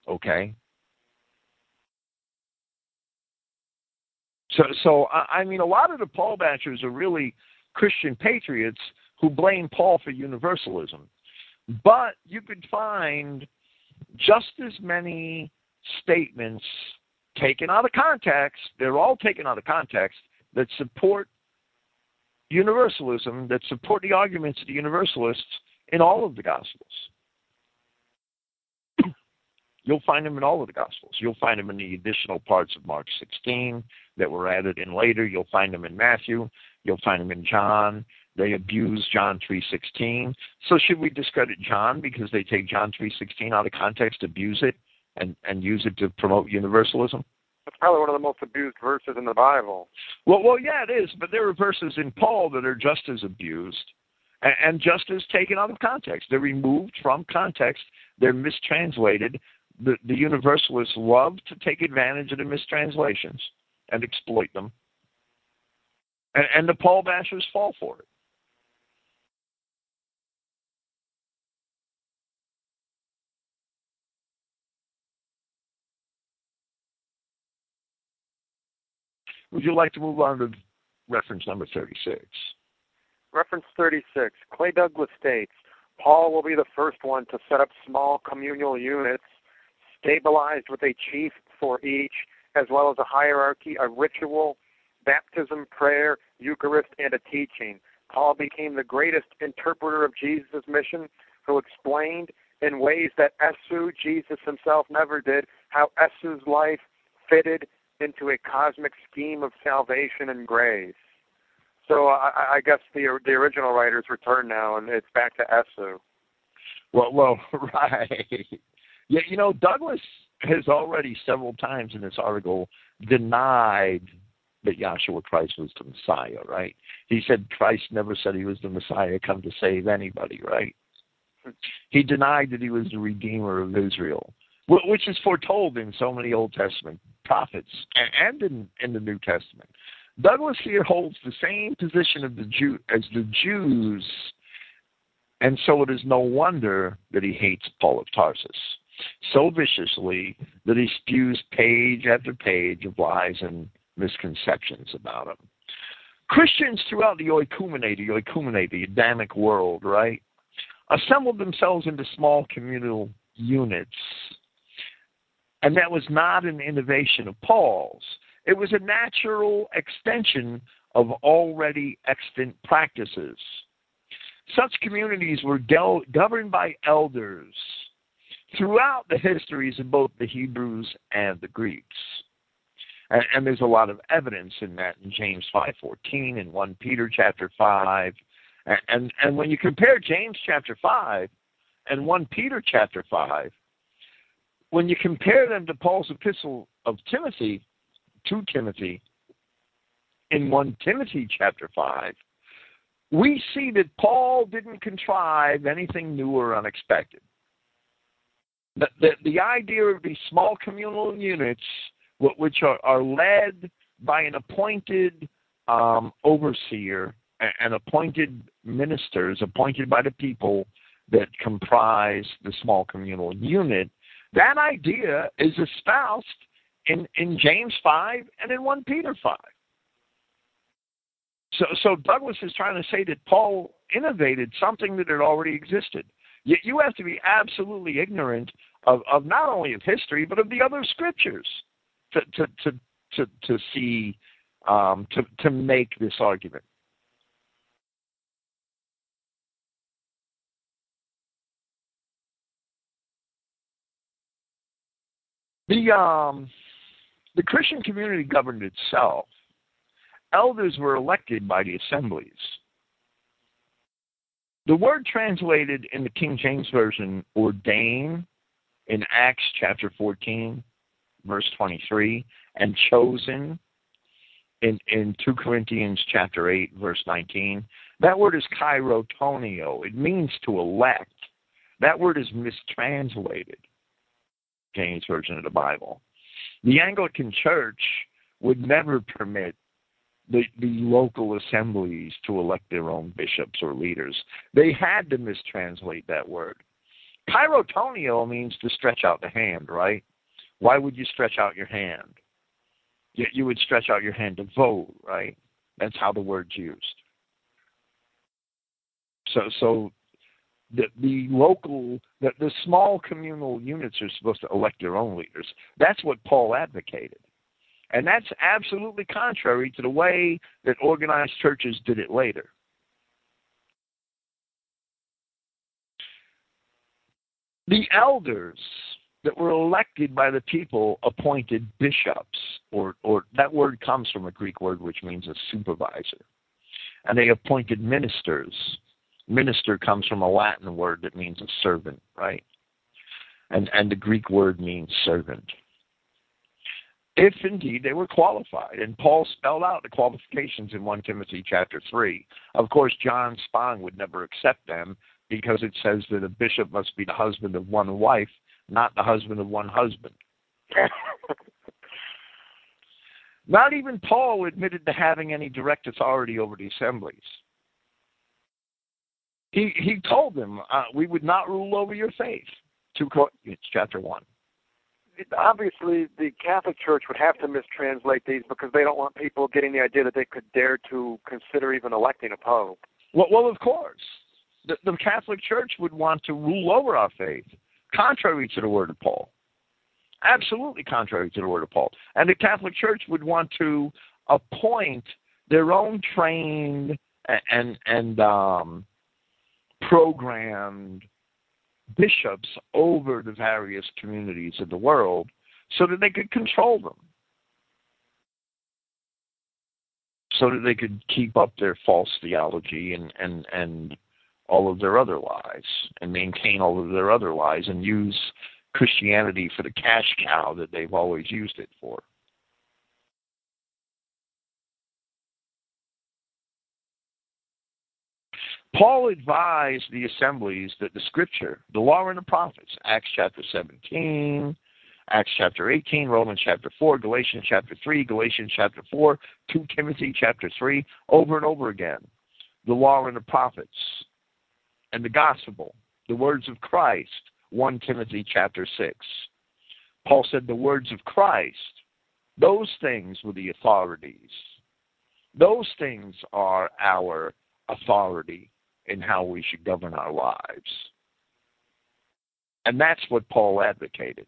Okay? So, so I mean, a lot of the Paul bashers are really Christian patriots who blame Paul for universalism. But you could find just as many statements taken out of context, they're all taken out of context, that support universalism, that support the arguments of the universalists in all of the Gospels. You'll find them in all of the Gospels. You'll find them in the additional parts of Mark 16 that were added in later. You'll find them in Matthew. You'll find them in John. They abuse John 3:16. So should we discredit John because they take John 3:16 out of context, abuse it, and and use it to promote universalism? That's probably one of the most abused verses in the Bible. Well, well, yeah, it is. But there are verses in Paul that are just as abused and, and just as taken out of context. They're removed from context. They're mistranslated. The, the universalists love to take advantage of the mistranslations and exploit them. And, and the Paul bashers fall for it. Would you like to move on to reference number 36? Reference 36. Clay Douglas states Paul will be the first one to set up small communal units, stabilized with a chief for each, as well as a hierarchy, a ritual, baptism, prayer, Eucharist, and a teaching. Paul became the greatest interpreter of Jesus' mission, who explained in ways that Esu, Jesus himself, never did, how Esu's life fitted into a cosmic scheme of salvation and grace. So I, I guess the the original writers return now, and it's back to Esu. Well, well, right. Yeah, you know, Douglas has already several times in this article denied that Yahshua Christ was the Messiah, right? He said Christ never said he was the Messiah come to save anybody, right? He denied that he was the Redeemer of Israel, which is foretold in so many Old Testament prophets and in, in the New Testament. Douglas here holds the same position of the Jew as the Jews, and so it is no wonder that he hates Paul of Tarsus so viciously that he spews page after page of lies and misconceptions about him. Christians throughout the oikumene, the oikumene, the Adamic world, right, assembled themselves into small communal units and that was not an innovation of Paul's. It was a natural extension of already extant practices. Such communities were governed by elders throughout the histories of both the Hebrews and the Greeks. And, and there's a lot of evidence in that in James 5:14 and 1 Peter chapter 5. And, and and when you compare James chapter 5 and 1 Peter chapter 5, when you compare them to Paul's epistle of Timothy, to Timothy, in 1 Timothy chapter 5, we see that Paul didn't contrive anything new or unexpected. The, the, the idea of these small communal units, which are, are led by an appointed um, overseer, and appointed ministers appointed by the people that comprise the small communal unit, that idea is espoused in, in James 5 and in 1 Peter 5. So, so Douglas is trying to say that Paul innovated something that had already existed. Yet you have to be absolutely ignorant of, of not only of history but of the other scriptures to to to to, to see um, to to make this argument. The um, the Christian community governed itself. Elders were elected by the assemblies. The word translated in the King James Version, ordain, in Acts chapter 14, verse 23, and chosen in, in 2 Corinthians chapter 8, verse 19, that word is cheirotoneo. It means to elect. That word is mistranslated. James Version of the Bible. The Anglican Church would never permit the, the local assemblies to elect their own bishops or leaders. They had to mistranslate that word. Cheirotoneo means to stretch out the hand, right? Why would you stretch out your hand? You, you would stretch out your hand to vote, right? That's how the word's used. So, so the, the local, the, the small communal units are supposed to elect their own leaders. That's what Paul advocated. And that's absolutely contrary to the way that organized churches did it later. The elders that were elected by the people appointed bishops, or, or that word comes from a Greek word which means a supervisor. And they appointed ministers Minister comes from a Latin word that means a servant, right? And and the Greek word means servant. If indeed they were qualified, and Paul spelled out the qualifications in 1 Timothy chapter 3. Of course, John Spong would never accept them because it says that a bishop must be the husband of one wife, not the husband of one husband. not even Paul admitted to having any direct authority over the assemblies. He he told them, uh, "We would not rule over your faith." Two Corinthians chapter one. Obviously, the Catholic Church would have to mistranslate these because they don't want people getting the idea that they could dare to consider even electing a pope. Well, well, of course, the, the Catholic Church would want to rule over our faith, contrary to the word of Paul. Absolutely contrary to the word of Paul. And the Catholic Church would want to appoint their own trained and and um, programmed bishops over the various communities in the world so that they could control them. So that they could keep up their false theology and, and, and all of their other lies and maintain all of their other lies and use Christianity for the cash cow that they've always used it for. Paul advised the assemblies that the scripture, the law and the prophets, Acts chapter 17, Acts chapter 18, Romans chapter 4, Galatians chapter 3, Galatians chapter 4, 2 Timothy chapter 3, over and over again. The law and the prophets and the gospel, the words of Christ, 1 Timothy chapter 6. Paul said the words of Christ, those things were the authorities. Those things are our authority in how we should govern our lives. And that's what Paul advocated.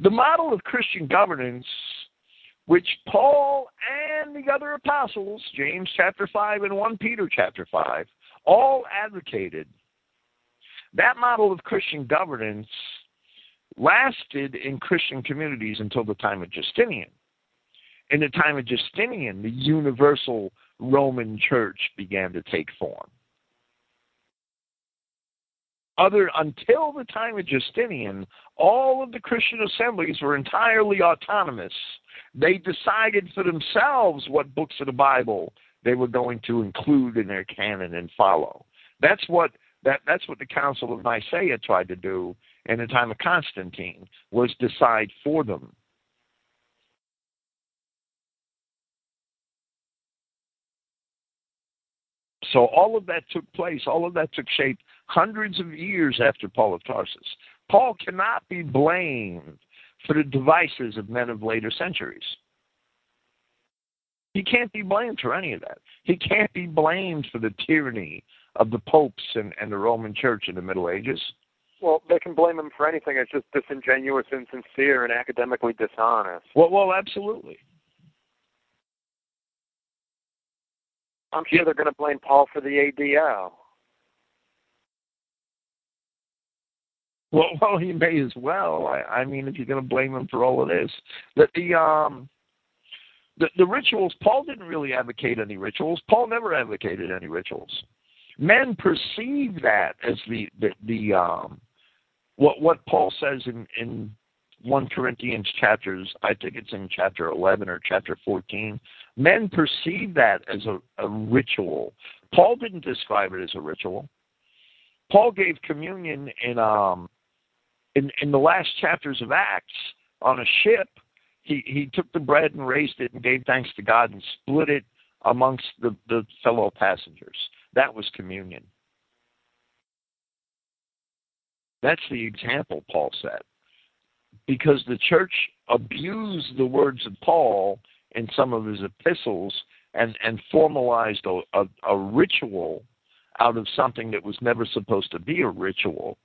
The model of Christian governance, which Paul and the other apostles, James chapter 5 and 1 Peter chapter 5, all advocated, that model of Christian governance lasted in Christian communities until the time of Justinian. In the time of Justinian, the universal Roman church began to take form. Other until the time of Justinian, all of the Christian assemblies were entirely autonomous. They decided for themselves what books of the Bible they were going to include in their canon and follow. That's what that that's what the Council of Nicaea tried to do in the time of Constantine was decide for them So all of that took place, all of that took shape hundreds of years after Paul of Tarsus. Paul cannot be blamed for the devices of men of later centuries. He can't be blamed for any of that. He can't be blamed for the tyranny of the popes and, and the Roman Church in the Middle Ages. Well, they can blame him for anything. It's just disingenuous, insincere, and academically dishonest. Well, well, absolutely. I'm sure they're going to blame Paul for the ADL. Well, well, he may as well. I, I mean, if you're going to blame him for all of this, that the um, the, the rituals. Paul didn't really advocate any rituals. Paul never advocated any rituals. Men perceive that as the the, the um, what what Paul says in in 1 Corinthians chapters, I think it's in chapter 11 or chapter 14. Men perceive that as a, a ritual. Paul didn't describe it as a ritual. Paul gave communion in um in in the last chapters of Acts on a ship. He he took the bread and raised it and gave thanks to God and split it amongst the, the fellow passengers. That was communion. That's the example Paul set. Because the church abused the words of Paul in some of his epistles and, and formalized a, a, a ritual out of something that was never supposed to be a ritual.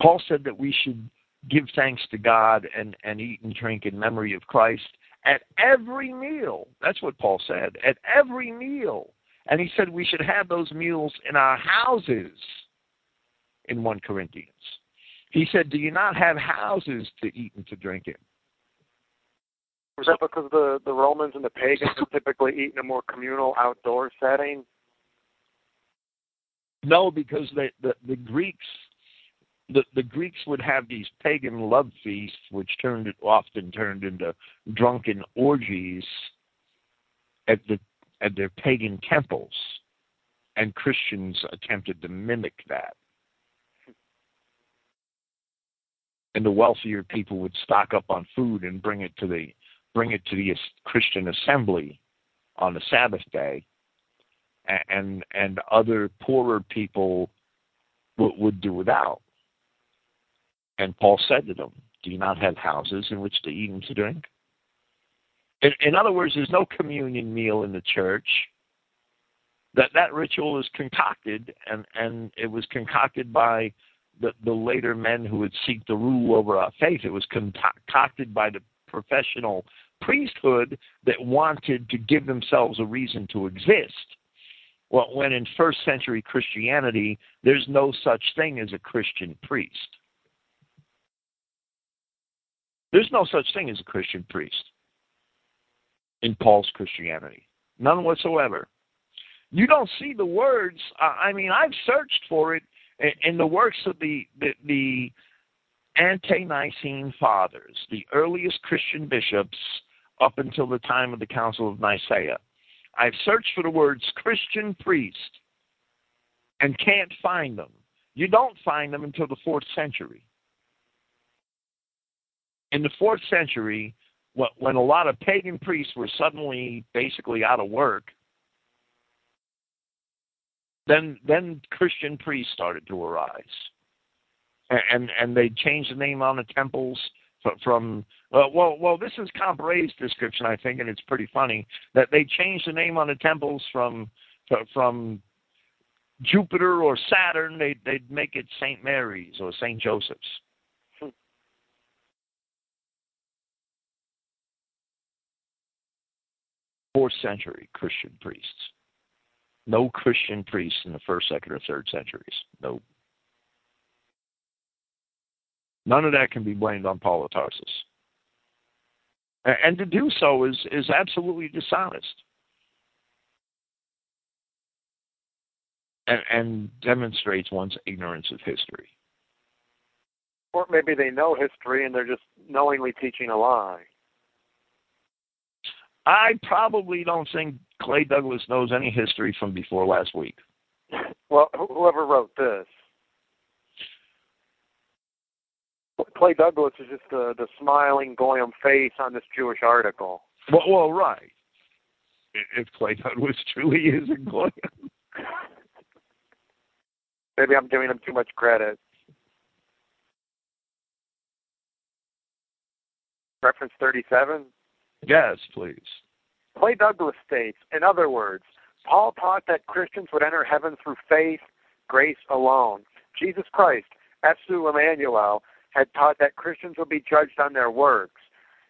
Paul said that we should give thanks to God and, and eat and drink in memory of Christ at every meal. That's what Paul said. At every meal. And he said we should have those meals in our houses in 1 Corinthians. He said, Do you not have houses to eat and to drink in? Was that because the, the Romans and the pagans typically eat in a more communal outdoor setting? No, because the, the, the Greeks the, the Greeks would have these pagan love feasts, which turned often turned into drunken orgies at the at their pagan temples, and Christians attempted to mimic that. And the wealthier people would stock up on food and bring it to the bring it to the Christian assembly on the Sabbath day, and and other poorer people would, would do without. And Paul said to them, Do you not have houses in which to eat and to drink? In, in other words, there's no communion meal in the church. That that ritual is concocted, and and it was concocted by the the later men who would seek to rule over our faith. It was concocted by the professional priesthood that wanted to give themselves a reason to exist. Well, when in first century Christianity, there's no such thing as a Christian priest. There's no such thing as a Christian priest in Paul's Christianity. None whatsoever. You don't see the words. I mean, I've searched for it in the works of the, the, the ante Nicene fathers, the earliest Christian bishops up until the time of the Council of Nicaea. I've searched for the words Christian priest and can't find them. You don't find them until the fourth century in the fourth century, when a lot of pagan priests were suddenly basically out of work, then then Christian priests started to arise, and and they changed the name on the temples from uh, well well this is Comparay's description I think, and it's pretty funny that they changed the name on the temples from from Jupiter or Saturn, they they'd make it Saint Mary's or Saint Joseph's. fourth century Christian priests. No Christian priests in the first, second, or third centuries. No. None of that can be blamed on Paul of Tarsus. And to do so is, is absolutely dishonest. And, and demonstrates one's ignorance of history. Or maybe they know history and they're just knowingly teaching a lie. I probably don't think Clay Douglas knows any history from before last week. Well, whoever wrote this, Clay Douglas is just the the smiling goyim face on this Jewish article. Well, well, right. if Clay Douglas truly is in Goya. Maybe I'm giving him too much credit. Reference 37? Yes, please. Clay Douglas states, in other words, Paul taught that Christians would enter heaven through faith, grace alone. Jesus Christ, Esu Emmanuel, had taught that Christians would be judged on their works.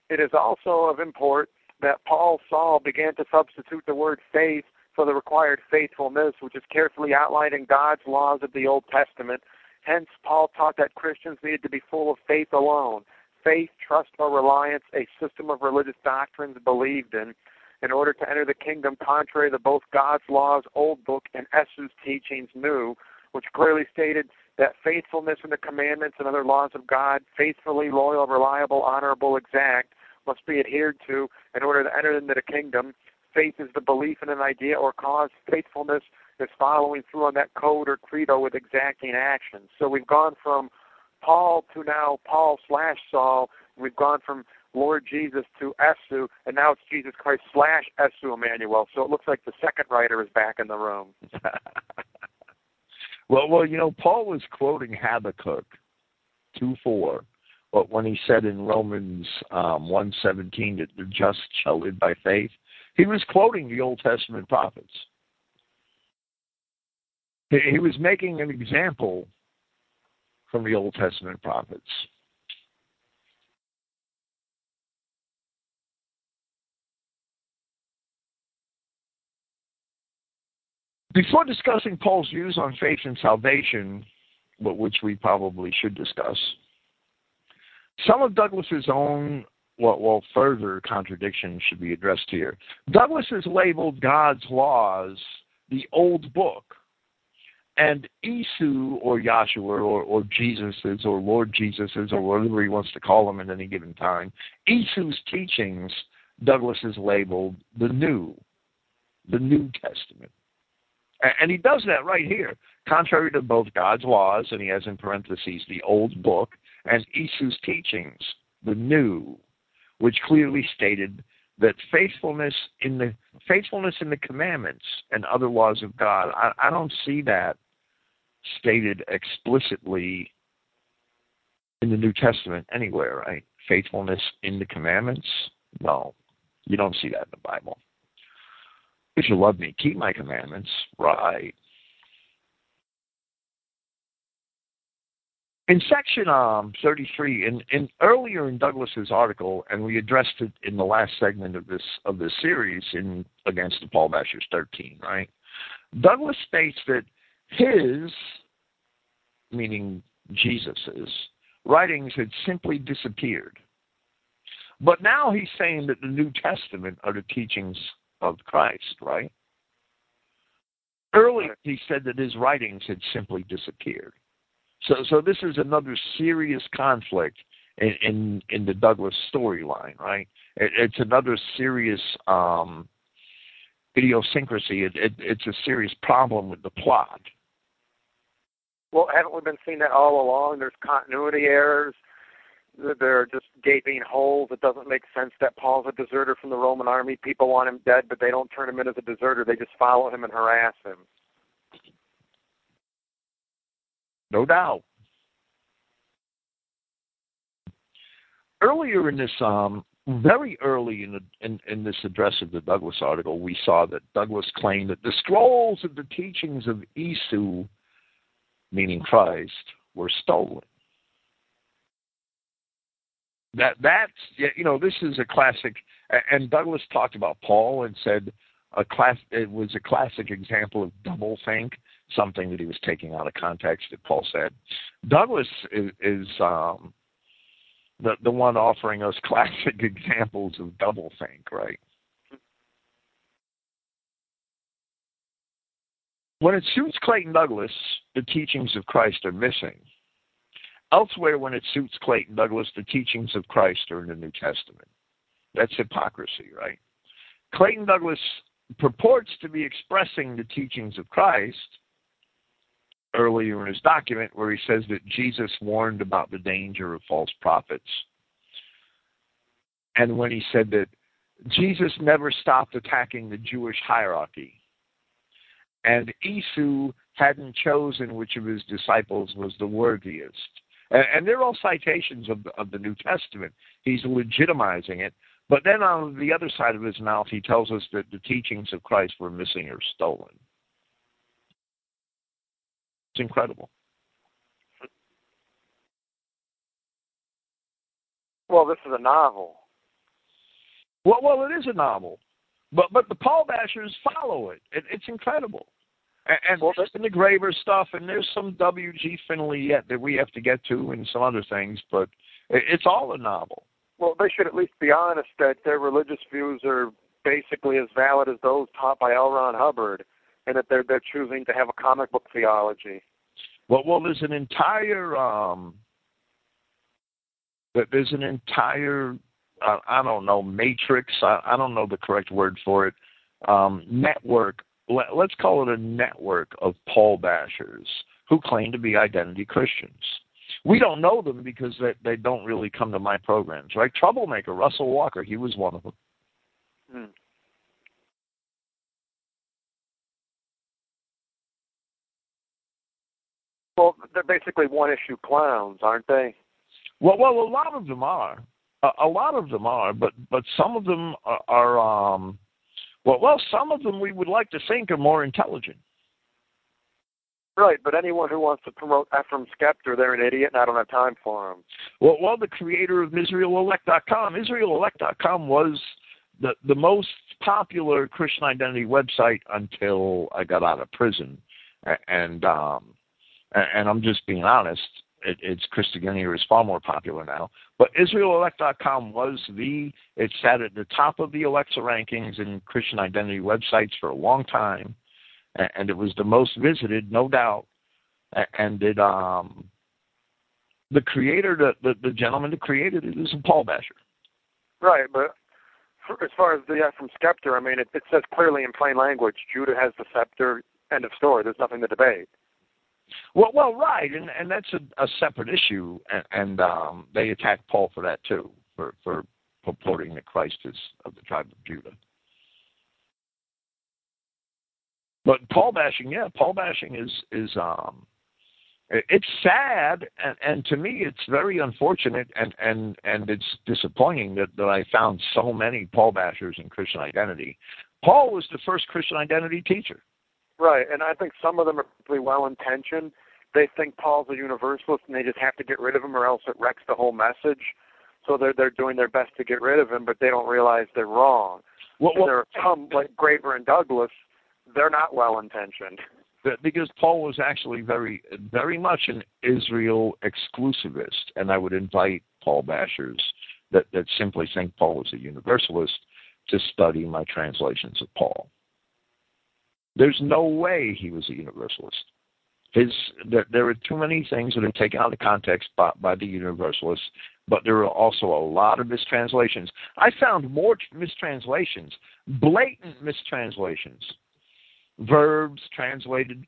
It is also of import that Paul Saul began to substitute the word faith for the required faithfulness, which is carefully outlined in God's laws of the Old Testament. Hence, Paul taught that Christians needed to be full of faith alone faith, trust, or reliance, a system of religious doctrines believed in, in order to enter the kingdom contrary to both God's laws, Old Book, and Esu's teachings, New, which clearly stated that faithfulness in the commandments and other laws of God, faithfully, loyal, reliable, honorable, exact, must be adhered to in order to enter into the kingdom. Faith is the belief in an idea or cause. Faithfulness is following through on that code or credo with exacting actions. So we've gone from Paul to now Paul slash Saul. We've gone from Lord Jesus to Esu, and now it's Jesus Christ slash Esu Emmanuel. So it looks like the second writer is back in the room. well, well, you know, Paul was quoting Habakkuk two four, but when he said in Romans um, one seventeen that the just shall live by faith, he was quoting the Old Testament prophets. He was making an example from the Old Testament prophets. Before discussing Paul's views on faith and salvation, which we probably should discuss, some of Douglas's own well, well, further contradictions should be addressed here. Douglas has labeled God's laws the old book, and Esu or Yahshua or, or Jesus's or Lord Jesus's or whatever he wants to call him at any given time, Esu's teachings, Douglas has labeled the New, the New Testament. And he does that right here, contrary to both God's laws, and he has in parentheses the old book, and Esu's teachings, the new, which clearly stated that faithfulness in the faithfulness in the commandments and other laws of God, I, I don't see that stated explicitly in the New Testament anywhere, right? Faithfulness in the commandments? No, you don't see that in the Bible. If you love me, keep my commandments, right? In section um, 33, in, in earlier in Douglas's article, and we addressed it in the last segment of this of this series in against the Paul Bashers 13, right? Douglas states that his, meaning Jesus's, writings had simply disappeared. But now he's saying that the New Testament are the teachings of Christ, right? Earlier he said that his writings had simply disappeared. So, so this is another serious conflict in in, in the Douglas storyline, right? It, it's another serious um, idiosyncrasy. It, it, it's a serious problem with the plot. Well, haven't we been seeing that all along? There's continuity errors. There are just gaping holes. It doesn't make sense that Paul's a deserter from the Roman army. People want him dead, but they don't turn him in as a deserter. They just follow him and harass him. No doubt. Earlier in this, um, very early in, the, in, in this address of the Douglas article, we saw that Douglas claimed that the scrolls of the teachings of Esu, meaning Christ, were stolen. That that's you know this is a classic, and Douglas talked about Paul and said a class it was a classic example of double think something that he was taking out of context that Paul said. Douglas is, is um, the the one offering us classic examples of doublethink, right? When it suits Clayton Douglas, the teachings of Christ are missing. Elsewhere, when it suits Clayton Douglas, the teachings of Christ are in the New Testament. That's hypocrisy, right? Clayton Douglas purports to be expressing the teachings of Christ, earlier in his document where he says that Jesus warned about the danger of false prophets. And when he said that Jesus never stopped attacking the Jewish hierarchy. And Esau hadn't chosen which of his disciples was the worthiest. And, and they're all citations of of the New Testament. He's legitimizing it. But then on the other side of his mouth, he tells us that the teachings of Christ were missing or stolen. It's incredible. Well, this is a novel. Well, well, it is a novel, but but the Paul Bashers follow it. it it's incredible. And, and well, there's the Graver stuff, and there's some W.G. Finley yet that we have to get to, and some other things, but it, it's all a novel. Well, they should at least be honest that their religious views are basically as valid as those taught by L. Ron Hubbard, and that they're they're choosing to have a comic book theology. Well, well, there's an entire um, there's an entire uh, I don't know matrix. I, I don't know the correct word for it. Um, network. Let, let's call it a network of Paul bashers who claim to be identity Christians. We don't know them because they, they don't really come to my programs, right? Troublemaker, Russell Walker, he was one of them. Hmm. Well, they're basically one-issue clowns, aren't they? Well, well, a lot of them are. A, a lot of them are, but but some of them are, are um, well, well, some of them we would like to think are more intelligent. Right, but anyone who wants to promote Ephraim Scepter, they're an idiot, and I don't have time for them. Well, well, the creator of IsraelElect.com, IsraelElect.com was the the most popular Christian identity website until I got out of prison, and um, and I'm just being honest. It, it's Christogenea is far more popular now. But IsraelElect.com was the it sat at the top of the Alexa rankings in Christian identity websites for a long time, and it was the most visited, no doubt. And it um the creator, the the, the gentleman that created it is Paul Basher. Right, but as far as the Ephraim scepter, I mean, it, it says clearly in plain language, Judah has the scepter. End of story. There's nothing to debate. Well, well, right, and and that's a, a separate issue, and, and um, they attack Paul for that too, for for purporting that Christ is of the tribe of Judah. But Paul bashing, yeah, Paul bashing is is um, it's sad, and, and to me, it's very unfortunate, and and and it's disappointing that that I found so many Paul bashers in Christian identity. Paul was the first Christian identity teacher. Right, and I think some of them are pretty well intentioned. They think Paul's a universalist, and they just have to get rid of him, or else it wrecks the whole message. So they're they're doing their best to get rid of him, but they don't realize they're wrong. Well, well, there are some like Graver and Douglas. They're not well intentioned. Because Paul was actually very, very much an Israel exclusivist, and I would invite Paul bashers that, that simply think Paul was a universalist to study my translations of Paul. There's no way he was a universalist. His there, there are too many things that are taken out of context by, by the universalists, but there are also a lot of mistranslations. I found more mistranslations, blatant mistranslations. Verbs translated,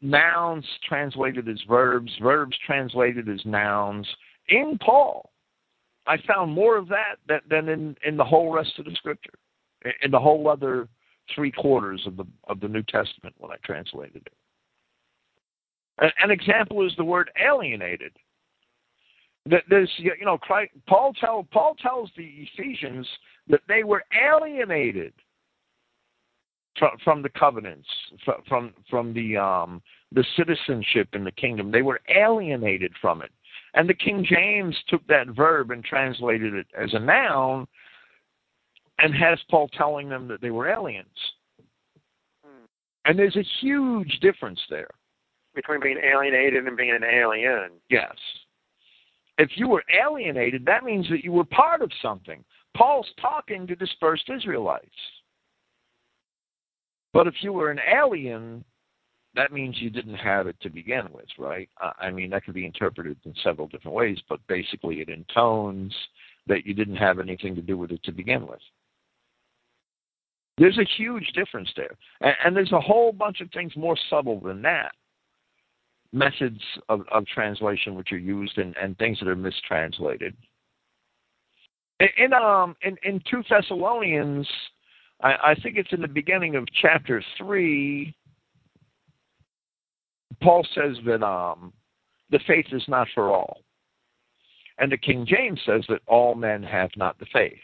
nouns translated as verbs, verbs translated as nouns in Paul. I found more of that than, than in, in the whole rest of the scripture, in the whole other three quarters of the of the New Testament when I translated it. An, example is the word alienated. That there's you know Christ, Paul tell Paul tells the Ephesians that they were alienated from, from the covenants, from from, from the um, the citizenship in the kingdom. They were alienated from it. And the King James took that verb and translated it as a noun and has Paul telling them that they were aliens. And there's a huge difference there. Between being alienated and being an alien. Yes. If you were alienated, that means that you were part of something. Paul's talking to dispersed Israelites. But if you were an alien, that means you didn't have it to begin with, right? I mean, that could be interpreted in several different ways, but basically it intones that you didn't have anything to do with it to begin with. There's a huge difference there. And, and, there's a whole bunch of things more subtle than that. Methods of, of translation which are used and, and things that are mistranslated. In um in, in two Thessalonians, I, I think it's in the beginning of chapter three. Paul says that um the faith is not for all, and the King James says that all men have not the faith.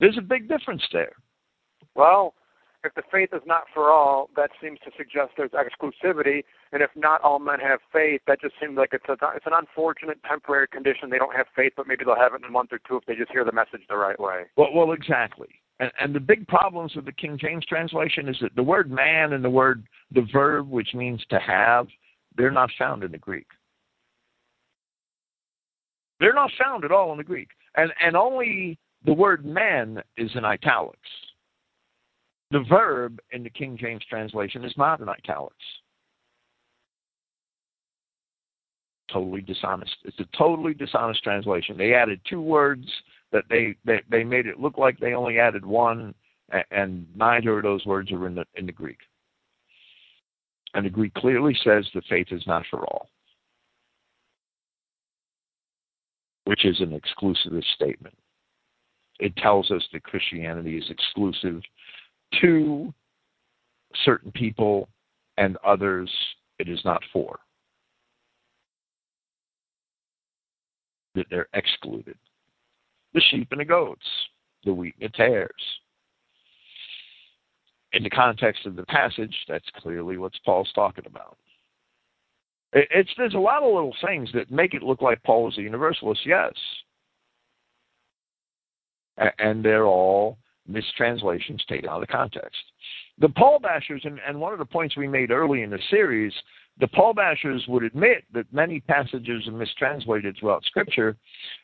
There's a big difference there. Well, if the faith is not for all, that seems to suggest there's exclusivity. And if not all men have faith, that just seems like it's a it's an unfortunate temporary condition. They don't have faith, but maybe they'll have it in a month or two if they just hear the message the right way. Well, well, exactly. And, and the big problems with the King James translation is that the word man and the word the verb, which means to have, they're not found in the Greek. They're not found at all in the Greek, and and only the word man is in italics. The verb in the King James translation is not in italics. Totally dishonest. It's a totally dishonest translation. They added two words that they, they, they made it look like they only added one, and neither of those words are in the in the Greek. And the Greek clearly says the faith is not for all, which is an exclusivist statement. It tells us that Christianity is exclusive to certain people and others it is not for. That they're excluded. The sheep and the goats, the wheat and the tares. In the context of the passage, that's clearly what Paul's talking about. It's there's a lot of little things that make it look like Paul is a universalist, yes. And they're all mistranslations taken out of context. The Paul bashers, and, and one of the points we made early in the series, the Paul bashers would admit that many passages are mistranslated throughout Scripture,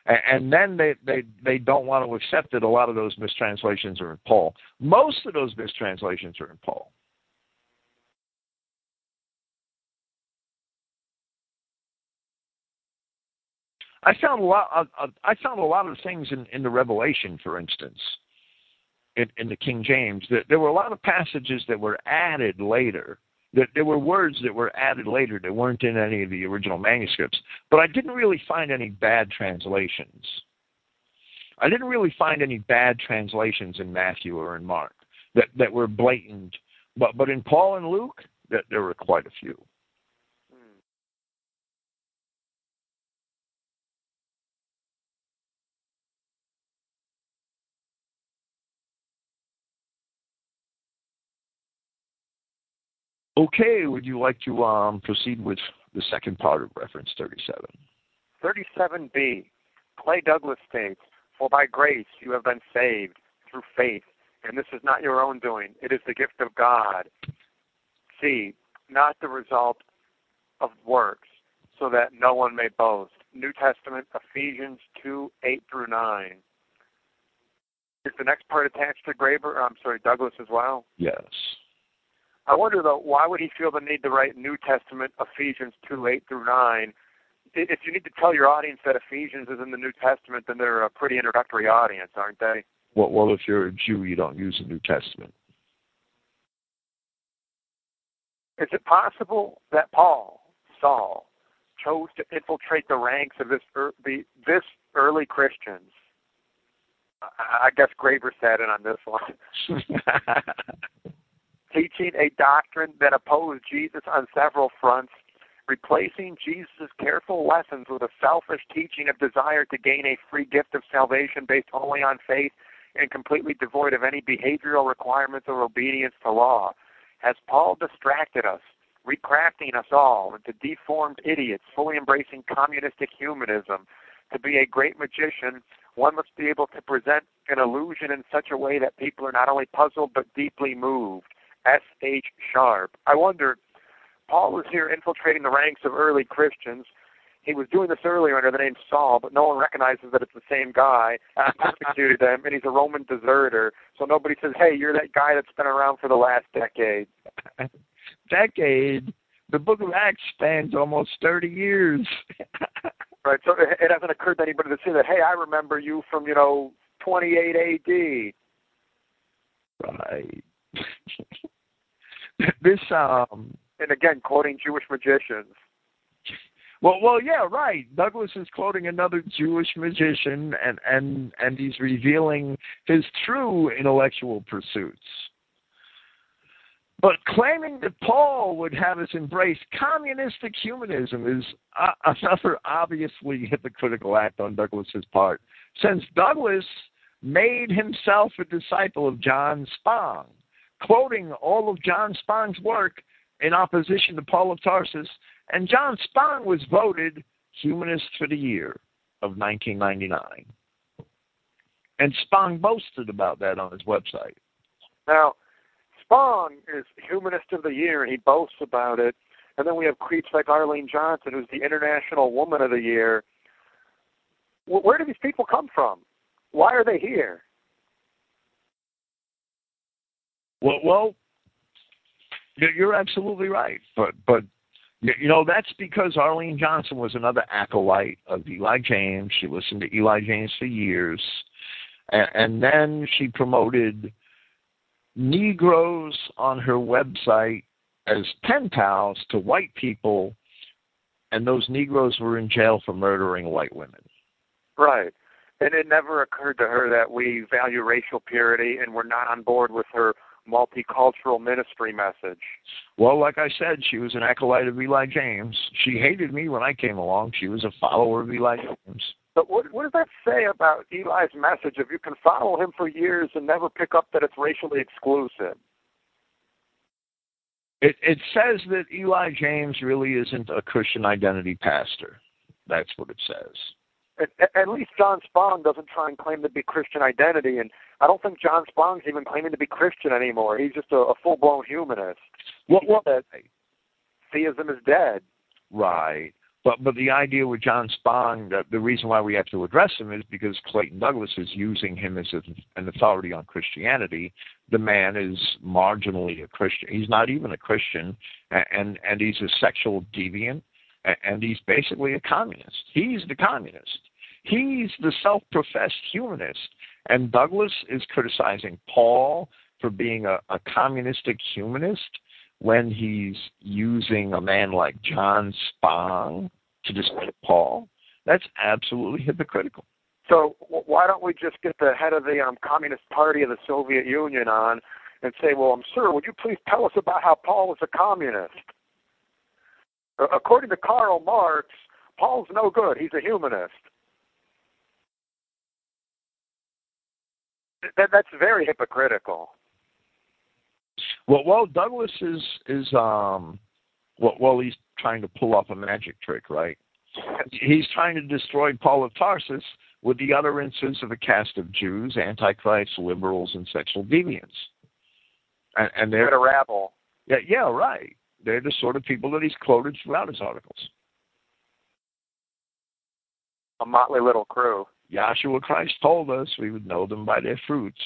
and then they, they, they don't want to accept that a lot of those mistranslations are in Paul. Most of those mistranslations are in Paul. I found a lot. I found a lot of things in, in the Revelation, for instance, in, in the King James. That there were a lot of passages that were added later. That there were words that were added later that weren't in any of the original manuscripts. But I didn't really find any bad translations. I didn't really find any bad translations in Matthew or in Mark that that were blatant. But but in Paul and Luke, that there were quite a few. Okay, would you like to um, proceed with the second part of reference 37? 37b. Clay Douglas states, For by grace you have been saved through faith, and this is not your own doing, it is the gift of God. C. Not the result of works, so that no one may boast. New Testament, Ephesians 2 8 through 9. Is the next part attached to Graber? I'm sorry, Douglas as well? Yes. I wonder though, why would he feel the need to write New Testament, Ephesians two eight through nine? If you need to tell your audience that Ephesians is in the New Testament, then they're a pretty introductory audience, aren't they? Well, well, if you're a Jew, you don't use the New Testament. Is it possible that Paul, Saul, chose to infiltrate the ranks of this er, the, this early Christians? I, I guess Graver said it on this one. teaching a doctrine that opposed Jesus on several fronts, replacing Jesus' careful lessons with a selfish teaching of desire to gain a free gift of salvation based only on faith and completely devoid of any behavioral requirements or obedience to law. Has Paul distracted us, recrafting us all into deformed idiots, fully embracing communistic humanism? To be a great magician, one must be able to present an illusion in such a way that people are not only puzzled but deeply moved. S. H. Sharp. I wonder, Paul was here infiltrating the ranks of early Christians. He was doing this earlier under the name Saul, but no one recognizes that it's the same guy. He persecuted them, and he's a Roman deserter. So nobody says, "Hey, you're that guy that's been around for the last decade." decade. The Book of Acts spans almost thirty years. right. So it hasn't occurred to anybody to say that, "Hey, I remember you from you know 28 A.D." Right. this um and again quoting Jewish magicians. Well, well, yeah, right. Douglas is quoting another Jewish magician, and and and he's revealing his true intellectual pursuits. But claiming that Paul would have us embrace communistic humanism is another obviously hypocritical act on Douglas's part, since Douglas made himself a disciple of John Spong, quoting all of John Spong's work in opposition to Paul of Tarsus, and John Spong was voted Humanist for the Year of 1999. And Spong boasted about that on his website. Now, Spong is Humanist of the Year, and he boasts about it. And then we have creeps like Arlene Johnson, who's the International Woman of the Year. Where do these people come from? Why are they here? Well, well, you're absolutely right, but but you know that's because Arlene Johnson was another acolyte of Eli James. She listened to Eli James for years, and, and then she promoted Negroes on her website as pen pals to white people, and those Negroes were in jail for murdering white women. Right. And it never occurred to her that we value racial purity and we're not on board with her multicultural ministry message. Well, like I said, she was an acolyte of Eli James. She hated me when I came along. She was a follower of Eli James. But what, what does that say about Eli's message if you can follow him for years and never pick up that it's racially exclusive? It, it says that Eli James really isn't a Christian identity pastor. That's what it says at, at least John Spong doesn't try and claim to be Christian identity, and I don't think John Spong's even claiming to be Christian anymore. He's just a, a full blown humanist. What? What? That theism is dead. Right. But but the idea with John Spong, that the reason why we have to address him is because Clayton Douglas is using him as a, an authority on Christianity. The man is marginally a Christian. He's not even a Christian, and and he's a sexual deviant, and he's basically a communist. He's the communist. He's the self professed humanist. And Douglas is criticizing Paul for being a, a communistic humanist when he's using a man like John Spong to discredit Paul. That's absolutely hypocritical. So why don't we just get the head of the um, Communist Party of the Soviet Union on and say, well, um, sir, would you please tell us about how Paul was a communist? According to Karl Marx, Paul's no good. He's a humanist. That, that's very hypocritical. Well, well, Douglas is is um, well, well, he's trying to pull off a magic trick, right? He's trying to destroy Paul of Tarsus with the utterances of a cast of Jews, antichrists, liberals, and sexual deviants. And, and they're a rabble. Yeah, yeah, right. They're the sort of people that he's quoted throughout his articles. A motley little crew. Yahshua Christ told us we would know them by their fruits.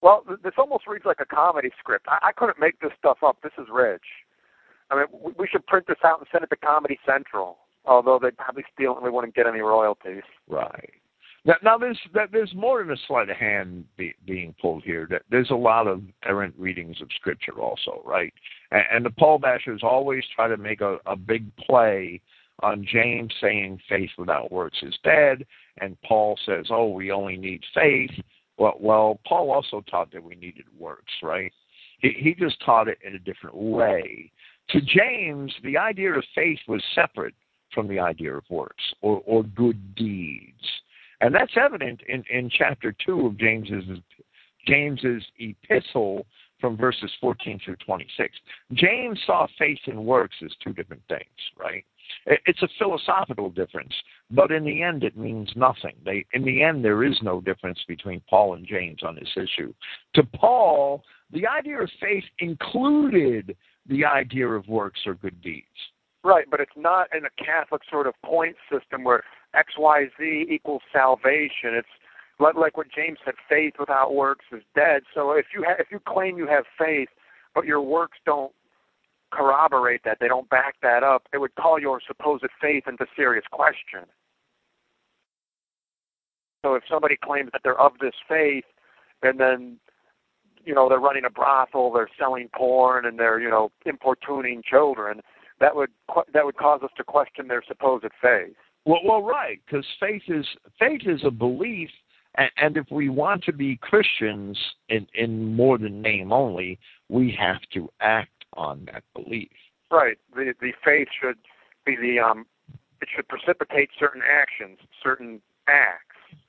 Well, this almost reads like a comedy script. I, I couldn't make this stuff up. This is rich. I mean, we, we should print this out and send it to Comedy Central. Although they'd probably steal it and we wouldn't get any royalties. Right. Now, now there's there's more than a sleight of hand be, being pulled here. That There's a lot of errant readings of Scripture also, right? And, and the Paul bashers always try to make a, a big play on James saying faith without works is dead, and Paul says, oh, we only need faith. Well, well, Paul also taught that we needed works, right? He, he just taught it in a different way. To James, the idea of faith was separate from the idea of works or, or good deeds. And that's evident in, in chapter 2 of James's, James's epistle from verses 14 through 26. James saw faith and works as two different things, right? It's a philosophical difference, but in the end, it means nothing. They, in the end, there is no difference between Paul and James on this issue. To Paul, the idea of faith included the idea of works or good deeds. Right, but it's not in a Catholic sort of point system where X, Y, Z equals salvation. It's like what James said: faith without works is dead. So if you ha- if you claim you have faith, but your works don't corroborate that, they don't back that up, it would call your supposed faith into serious question. So if somebody claims that they're of this faith, and then you know they're running a brothel, they're selling porn, and they're you know importuning children, that would that would cause us to question their supposed faith. Well, well, right, because faith is faith is a belief, and, and if we want to be Christians in in more than name only, we have to act on that belief. Right. The the faith should be the um, it should precipitate certain actions, certain acts.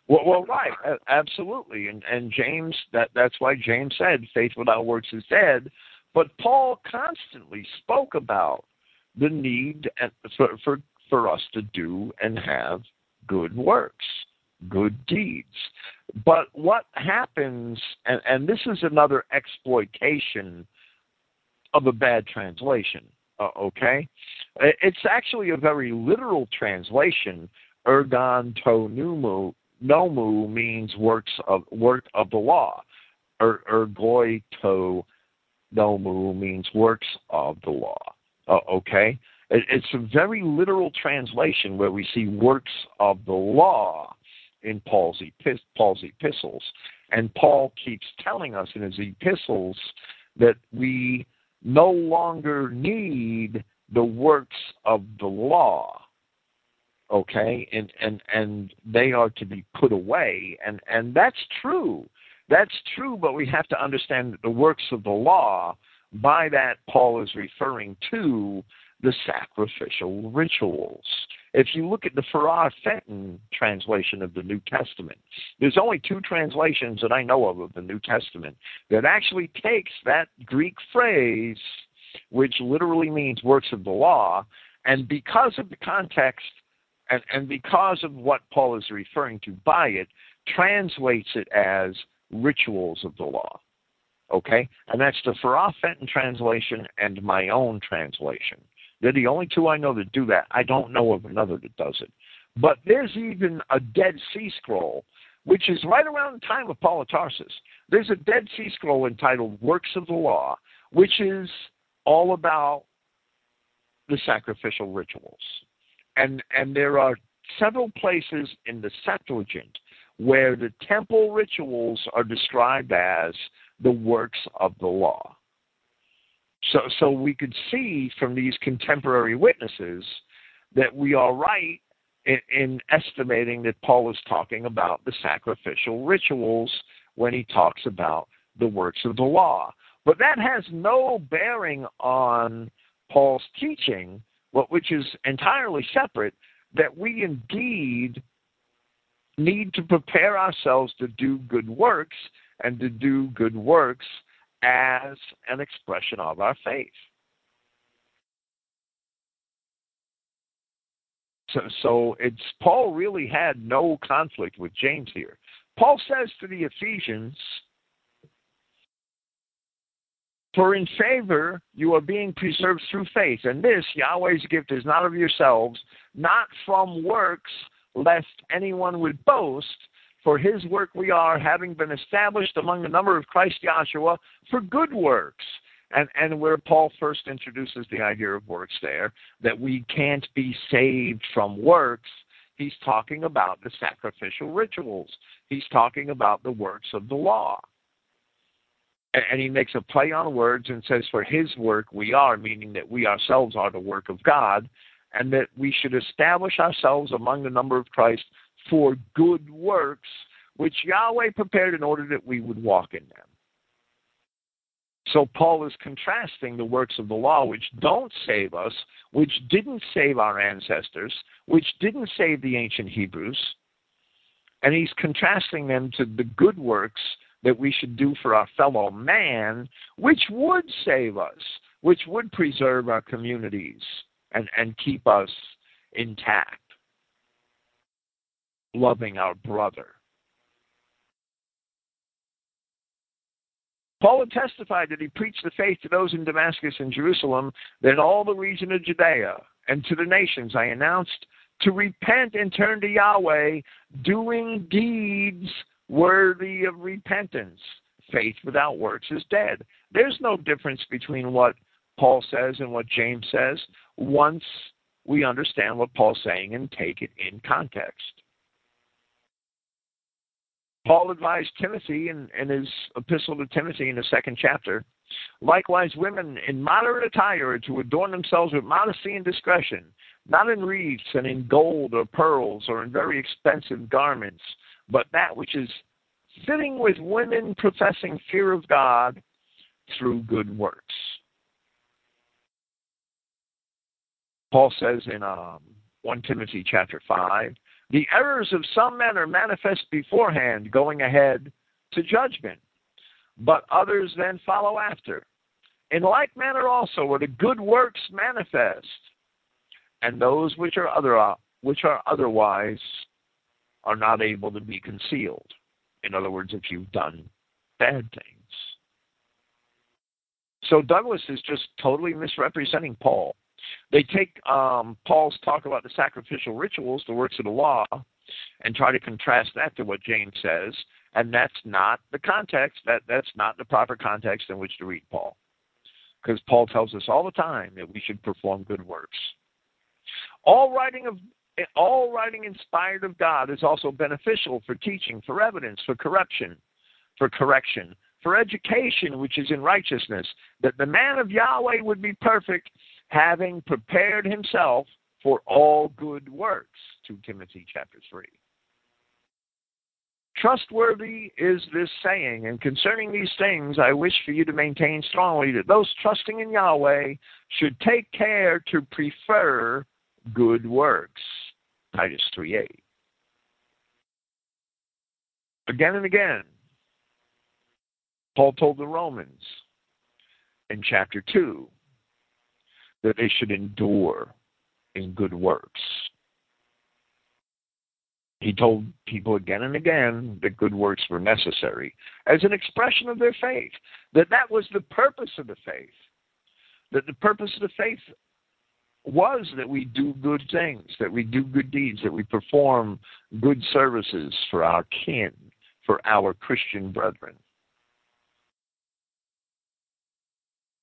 Well, well, right, absolutely, and and James that that's why James said faith without works is dead. But Paul constantly spoke about the need for for for us to do and have good works, good deeds. But what happens, and, and this is another exploitation of a bad translation, uh, okay? It's actually a very literal translation. Ergon to numu, nomu means works of work of the law. Er, ergoi to nomu means works of the law. Uh, okay? It's a very literal translation where we see works of the law in Paul's, Paul's epistles. And Paul keeps telling us in his epistles that we no longer need the works of the law. Okay, and and and they are to be put away, and and that's true. That's true, but we have to understand that the works of the law, by that Paul is referring to the sacrificial rituals. If you look at the Ferrar Fenton translation of the New Testament, there's only two translations that I know of of the New Testament that actually takes that Greek phrase, which literally means works of the law, and because of the context and, and because of what Paul is referring to by it, translates it as rituals of the law. Okay? And that's the Ferrar Fenton translation and my own translation. They're the only two I know that do that. I don't know of another that does it. But there's even a Dead Sea Scroll, which is right around the time of Paul of Tarsus. There's a Dead Sea Scroll entitled Works of the Law, which is all about the sacrificial rituals. And, and there are several places in the Septuagint where the temple rituals are described as the works of the law. So, so we could see from these contemporary witnesses that we are right in, in estimating that Paul is talking about the sacrificial rituals when he talks about the works of the law. But that has no bearing on Paul's teaching, which is entirely separate, that we indeed need to prepare ourselves to do good works and to do good works as an expression of our faith. So, so it's Paul really had no conflict with James here. Paul says to the Ephesians, For in favor you are being preserved through faith, and this Yahweh's gift is not of yourselves, not from works, lest anyone would boast. For his work we are, having been established among the number of Christ Yahshua for good works. And, and where Paul first introduces the idea of works there, that we can't be saved from works, he's talking about the sacrificial rituals. He's talking about the works of the law. And, and he makes a play on words and says, For his work we are, meaning that we ourselves are the work of God, and that we should establish ourselves among the number of Christ for good works, which Yahweh prepared in order that we would walk in them. So Paul is contrasting the works of the law, which don't save us, which didn't save our ancestors, which didn't save the ancient Hebrews, and he's contrasting them to the good works that we should do for our fellow man, which would save us, which would preserve our communities and, and keep us intact loving our brother. Paul had testified that he preached the faith to those in Damascus and Jerusalem, that in all the region of Judea and to the nations I announced to repent and turn to Yahweh, doing deeds worthy of repentance. Faith without works is dead. There's no difference between what Paul says and what James says once we understand what Paul's saying and take it in context. Paul advised Timothy in, in his epistle to Timothy in the second chapter likewise, women in moderate attire to adorn themselves with modesty and discretion, not in wreaths and in gold or pearls or in very expensive garments, but that which is fitting with women professing fear of God through good works. Paul says in um, 1 Timothy chapter 5, the errors of some men are manifest beforehand, going ahead to judgment, but others then follow after. In like manner also are the good works manifest, and those which are other which are otherwise are not able to be concealed. In other words, if you've done bad things. So Douglas is just totally misrepresenting Paul. They take um, Paul's talk about the sacrificial rituals, the works of the law, and try to contrast that to what James says, and that's not the context. That that's not the proper context in which to read Paul, because Paul tells us all the time that we should perform good works. All writing of all writing inspired of God is also beneficial for teaching, for evidence, for corruption, for correction, for education, which is in righteousness, that the man of Yahweh would be perfect, having prepared himself for all good works. 2 Timothy chapter 3. Trustworthy is this saying, and concerning these things I wish for you to maintain strongly that those trusting in Yahweh should take care to prefer good works. Titus 3 8. Again and again, Paul told the Romans in chapter 2 that they should endure in good works. He told people again and again that good works were necessary as an expression of their faith, that that was the purpose of the faith, that the purpose of the faith was that we do good things, that we do good deeds, that we perform good services for our kin, for our Christian brethren.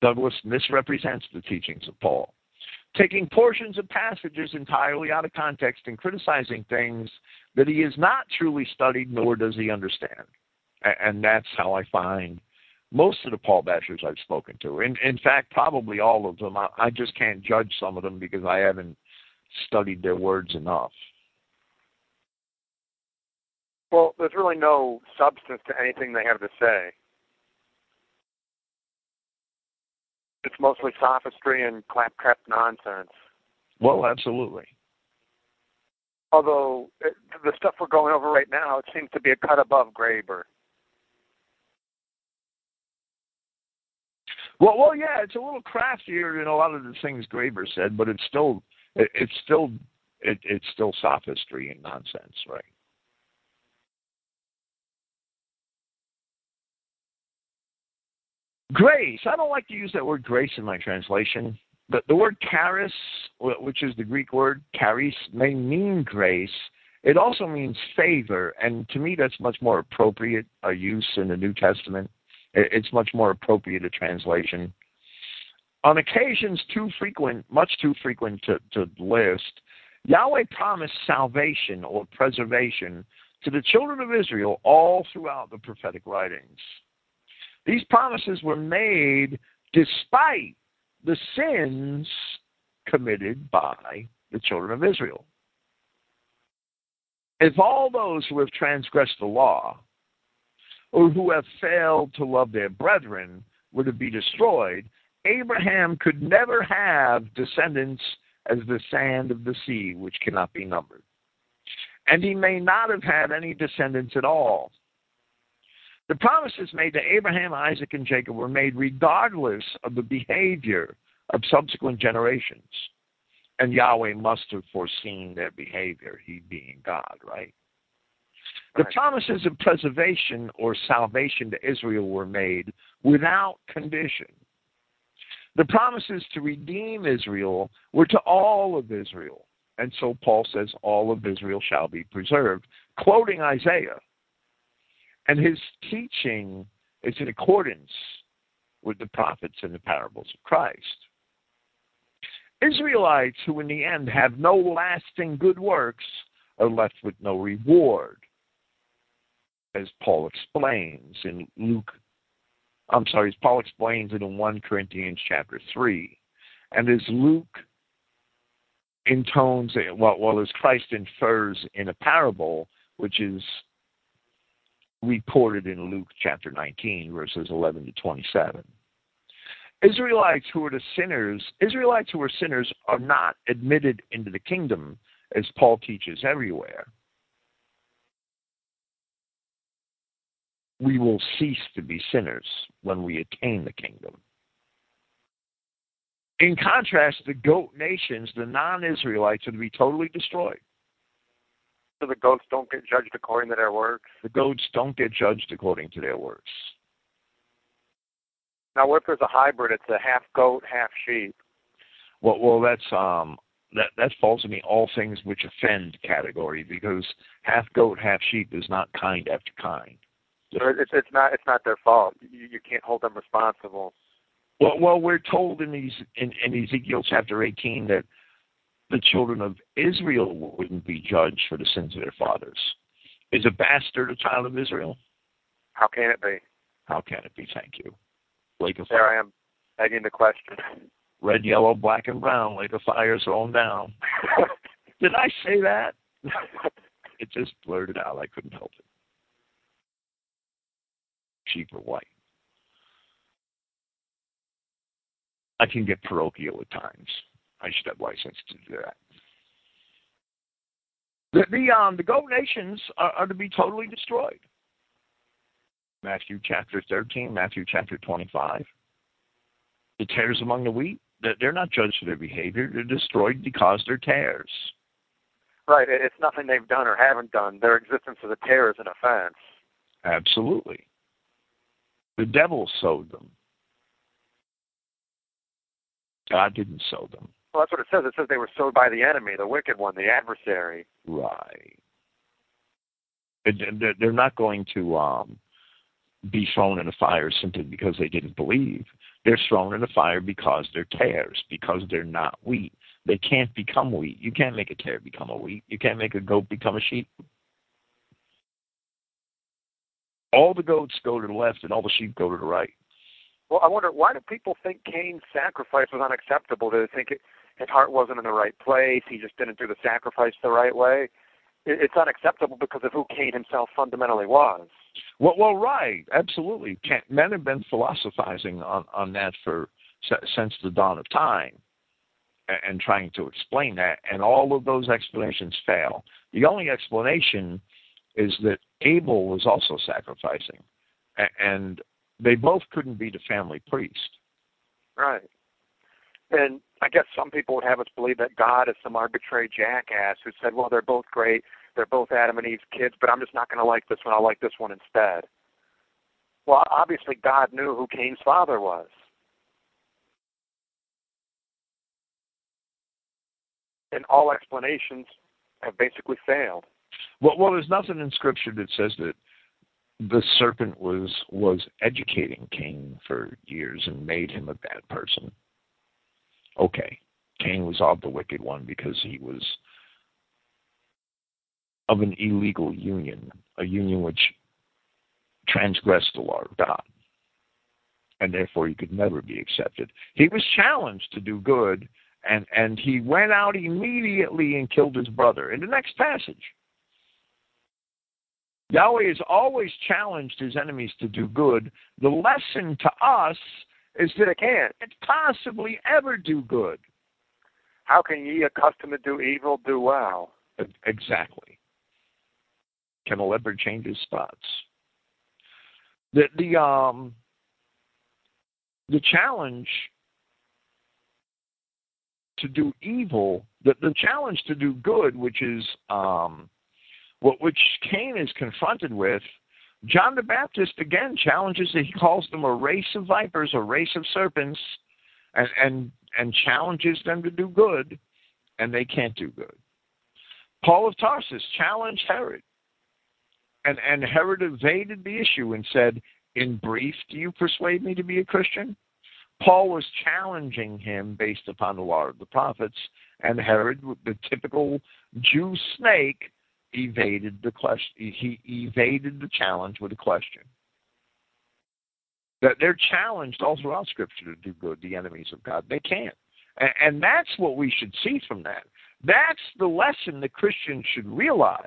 Douglas misrepresents the teachings of Paul, taking portions of passages entirely out of context and criticizing things that he has not truly studied nor does he understand. And that's how I find most of the Paul Bashers I've spoken to. In, in fact, probably all of them. I, I just can't judge some of them because I haven't studied their words enough. Well, there's really no substance to anything they have to say. It's mostly sophistry and claptrap nonsense. Well, absolutely. Although it, the stuff we're going over right now, it seems to be a cut above Graeber. Well, well, yeah, it's a little craftier than a lot of the things Graeber said, but it's still, it, it's still, it, it's still sophistry and nonsense, right? Grace. I don't like to use that word grace in my translation. but the word charis, which is the Greek word charis, may mean grace. It also means favor, and to me, that's much more appropriate a use in the New Testament. It's much more appropriate a translation. On occasions too frequent, much too frequent to, to list, Yahweh promised salvation or preservation to the children of Israel all throughout the prophetic writings. These promises were made despite the sins committed by the children of Israel. If all those who have transgressed the law or who have failed to love their brethren were to be destroyed, Abraham could never have descendants as the sand of the sea, which cannot be numbered. And he may not have had any descendants at all. The promises made to Abraham, Isaac, and Jacob were made regardless of the behavior of subsequent generations. And Yahweh must have foreseen their behavior, he being God, right? The promises of preservation or salvation to Israel were made without condition. The promises to redeem Israel were to all of Israel. And so Paul says, All of Israel shall be preserved, quoting Isaiah. And his teaching is in accordance with the prophets and the parables of Christ. Israelites who, in the end, have no lasting good works are left with no reward. as Paul explains in Luke. I'm sorry, as Paul explains it in 1 Corinthians chapter 3. And as Luke intones, well, well, as Christ infers in a parable, which is reported in Luke chapter 19, verses 11 to 27. Israelites who are the sinners, Israelites who are sinners are not admitted into the kingdom, as Paul teaches everywhere. We will cease to be sinners when we attain the kingdom. In contrast, the goat nations, the non Israelites, are to be totally destroyed. So the goats don't get judged according to their works? The goats don't get judged according to their works. Now, what if there's a hybrid? It's a half goat, half sheep. Well, well, that's um, that that falls in the all things which offend category because half goat, half sheep is not kind after kind. So it's it's not it's not their fault. You you can't hold them responsible. Well, well, we're told in these in, in Ezekiel chapter 18 that the children of Israel wouldn't be judged for the sins of their fathers. Is a bastard a child of Israel? How can it be? How can it be? Thank you. Lake of There fire. I am begging the question. Red, yellow, black, and brown. Lake of fire thrown down. Did I say that? it just blurted out. I couldn't help it. Sheep are white. I can get parochial at times. I should have license to do that. The the um the goat nations are, are to be totally destroyed. Matthew chapter thirteen, Matthew chapter twenty five. The tares among the wheat, they're they're not judged for their behavior. They're destroyed because they're tares. right. It's nothing they've done or haven't done. Their existence as a terror is an offense. Absolutely. The devil sowed them. God didn't sow them. Well, that's what it says. It says they were sowed by the enemy, the wicked one, the adversary. Right. They're- not going to um, be thrown in the fire simply because they didn't believe. They're thrown in the fire because they're tares, because they're not wheat. They can't become wheat. You can't make a tare become a wheat. You can't make a goat become a sheep. All the goats go to the left and all the sheep go to the right. Well, I wonder why do people think Cain's sacrifice was unacceptable? Do they think it, his heart wasn't in the right place? He just didn't do the sacrifice the right way. It, it's unacceptable because of who Cain himself fundamentally was. Well, well, right, absolutely. Men have been philosophizing on on that for since the dawn of time, and, trying to explain that, and all of those explanations fail. The only explanation is that Abel was also sacrificing, and they both couldn't be the family priest. Right. And I guess some people would have us believe that God is some arbitrary jackass who said, well, they're both great. They're both Adam and Eve's kids, but I'm just not going to like this one. I'll like this one instead. Well, obviously, God knew who Cain's father was. And all explanations have basically failed. Well, well, there's nothing in Scripture that says that the serpent was was educating Cain for years and made him a bad person. Okay, Cain was of the wicked one because he was of an illegal union, a union which transgressed the law of God, and therefore he could never be accepted. He was challenged to do good, and and he went out immediately and killed his brother. In the next passage. Yahweh has always challenged his enemies to do good. The lesson to us that They can't. it possibly ever do good. How can ye accustomed to do evil do well? Exactly. Can a leopard change his spots? The the um the challenge to do evil, the, the challenge to do good, which is um what which Cain is confronted with, John the Baptist again challenges it. He calls them a race of vipers, a race of serpents, and and and challenges them to do good, and they can't do good. Paul of Tarsus challenged Herod, and and Herod evaded the issue and said, "In brief, do you persuade me to be a Christian?" Paul was challenging him based upon the law of the prophets, and Herod, the typical Jew snake, evaded the question. He evaded the challenge with a question. That they're challenged all throughout Scripture to do good. The enemies of God, they can't, and, that's what we should see from that. That's the lesson that Christians should realize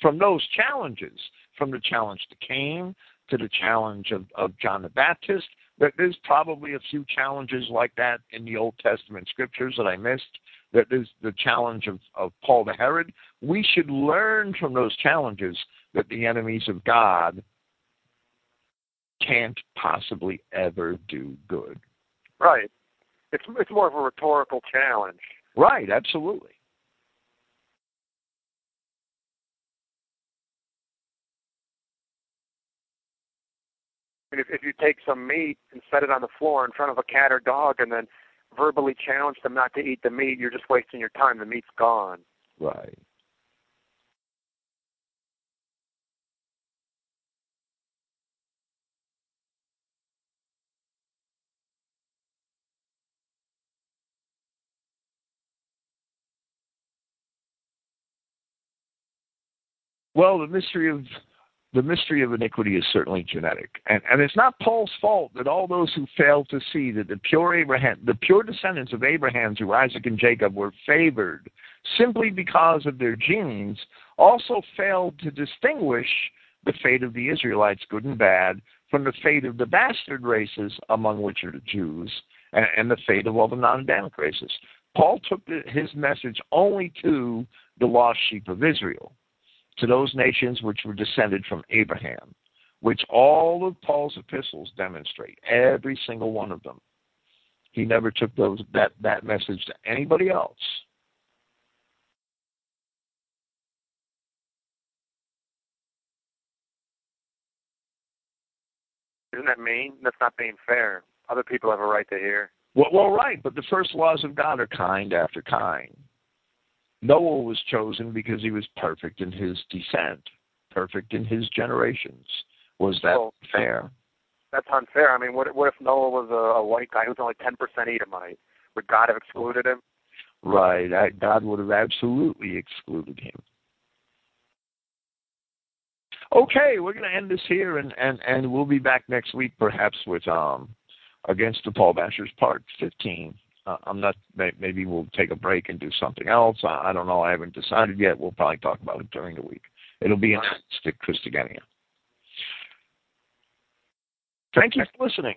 from those challenges, from the challenge to Cain to the challenge of, of John the Baptist. There's probably a few challenges like that in the Old Testament scriptures that I missed. That there's the challenge of, of Paul the Herod. We should learn from those challenges that the enemies of God can't possibly ever do good. Right. It's it's more of a rhetorical challenge. Right, absolutely. If, if you take some meat and set it on the floor in front of a cat or dog and then verbally challenge them not to eat the meat, you're just wasting your time. The meat's gone. Right. Well, the mystery of the mystery of iniquity is certainly genetic. And, and it's not Paul's fault that all those who failed to see that the pure Abraham, the pure descendants of Abraham through Isaac and Jacob were favored simply because of their genes, also failed to distinguish the fate of the Israelites, good and bad, from the fate of the bastard races, among which are the Jews, and, and the fate of all the non Adamic races. Paul took the, his message only to the lost sheep of Israel to those nations which were descended from Abraham, which all of Paul's epistles demonstrate, every single one of them. He never took those that, that message to anybody else. Isn't that mean? That's not being fair. Other people have a right to hear. Well, well, right, but the first laws of God are kind after kind. Noah was chosen because he was perfect in his descent, perfect in his generations. Was that well, fair? That's unfair. I mean, what, what if Noah was a, a white guy who's only 10% Edomite? Would God have excluded him? Right. I, God would have absolutely excluded him. Okay, we're going to end this here, and, and, and we'll be back next week, perhaps with um, Against the Paul Bashers Part 15. Uh, I'm not. Maybe we'll take a break and do something else. I, I don't know. I haven't decided yet. We'll probably talk about it during the week. It'll be announced at Christogenea. Thank you for listening.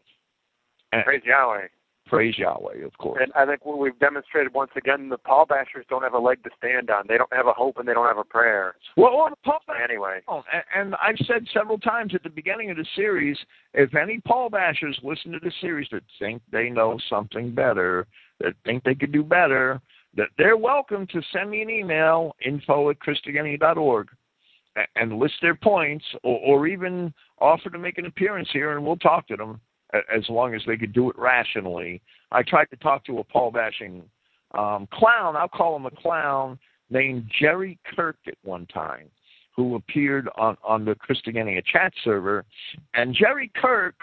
Praise Yahweh. Praise Yahweh, of course. And I think what we've demonstrated once again, the Paul Bashers don't have a leg to stand on. They don't have a hope and they don't have a prayer. Well, well the Paul anyway. Oh, and I've said several times at the beginning of the series, if any Paul Bashers listen to the series that think they know something better, that think they could do better, that they're welcome to send me an email, info at christogenea.org, and list their points, or, or even offer to make an appearance here, and we'll talk to them as long as they could do it rationally. I tried to talk to a Paul bashing um, clown, I'll call him a clown, named Jerry Kirk at one time, who appeared on, on the Christogenea chat server. And Jerry Kirk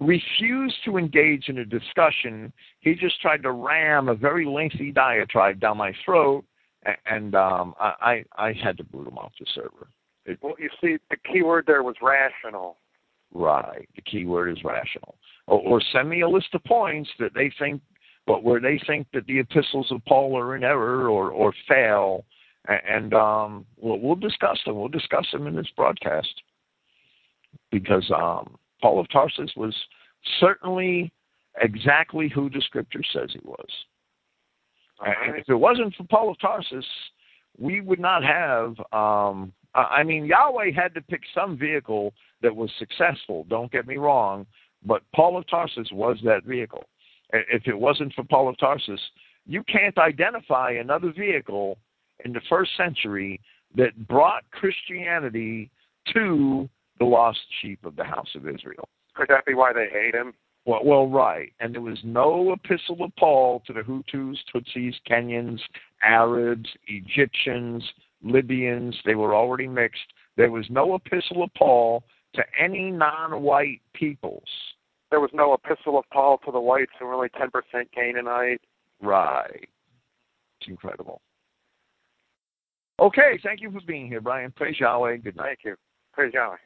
refused to engage in a discussion. He just tried to ram a very lengthy diatribe down my throat, and um, I, I had to boot him off the server. It, well, you see, the key word there was rational. Right. The key word is rational. Or, or send me a list of points that they think, but where they think that the epistles of Paul are in error or, or fail, and um, we'll, we'll discuss them. We'll discuss them in this broadcast because um, Paul of Tarsus was certainly exactly who the Scripture says he was. Right. And if it wasn't for Paul of Tarsus, we would not have. Um, I mean, Yahweh had to pick some vehicle that was successful. Don't get me wrong, but Paul of Tarsus was that vehicle. If it wasn't for Paul of Tarsus, you can't identify another vehicle in the first century that brought Christianity to the lost sheep of the house of Israel. Could that be why they hate him? Well, well, right. And there was no epistle of Paul to the Hutus, Tutsis, Kenyans, Arabs, Egyptians, Libyans. They were already mixed. There was no epistle of Paul to any non-white peoples. There was no epistle of Paul to the whites who were only 10% Canaanite. Right. It's incredible. Okay, thank you for being here, Brian. Praise Yahweh. Good night. Thank you. Praise Yahweh.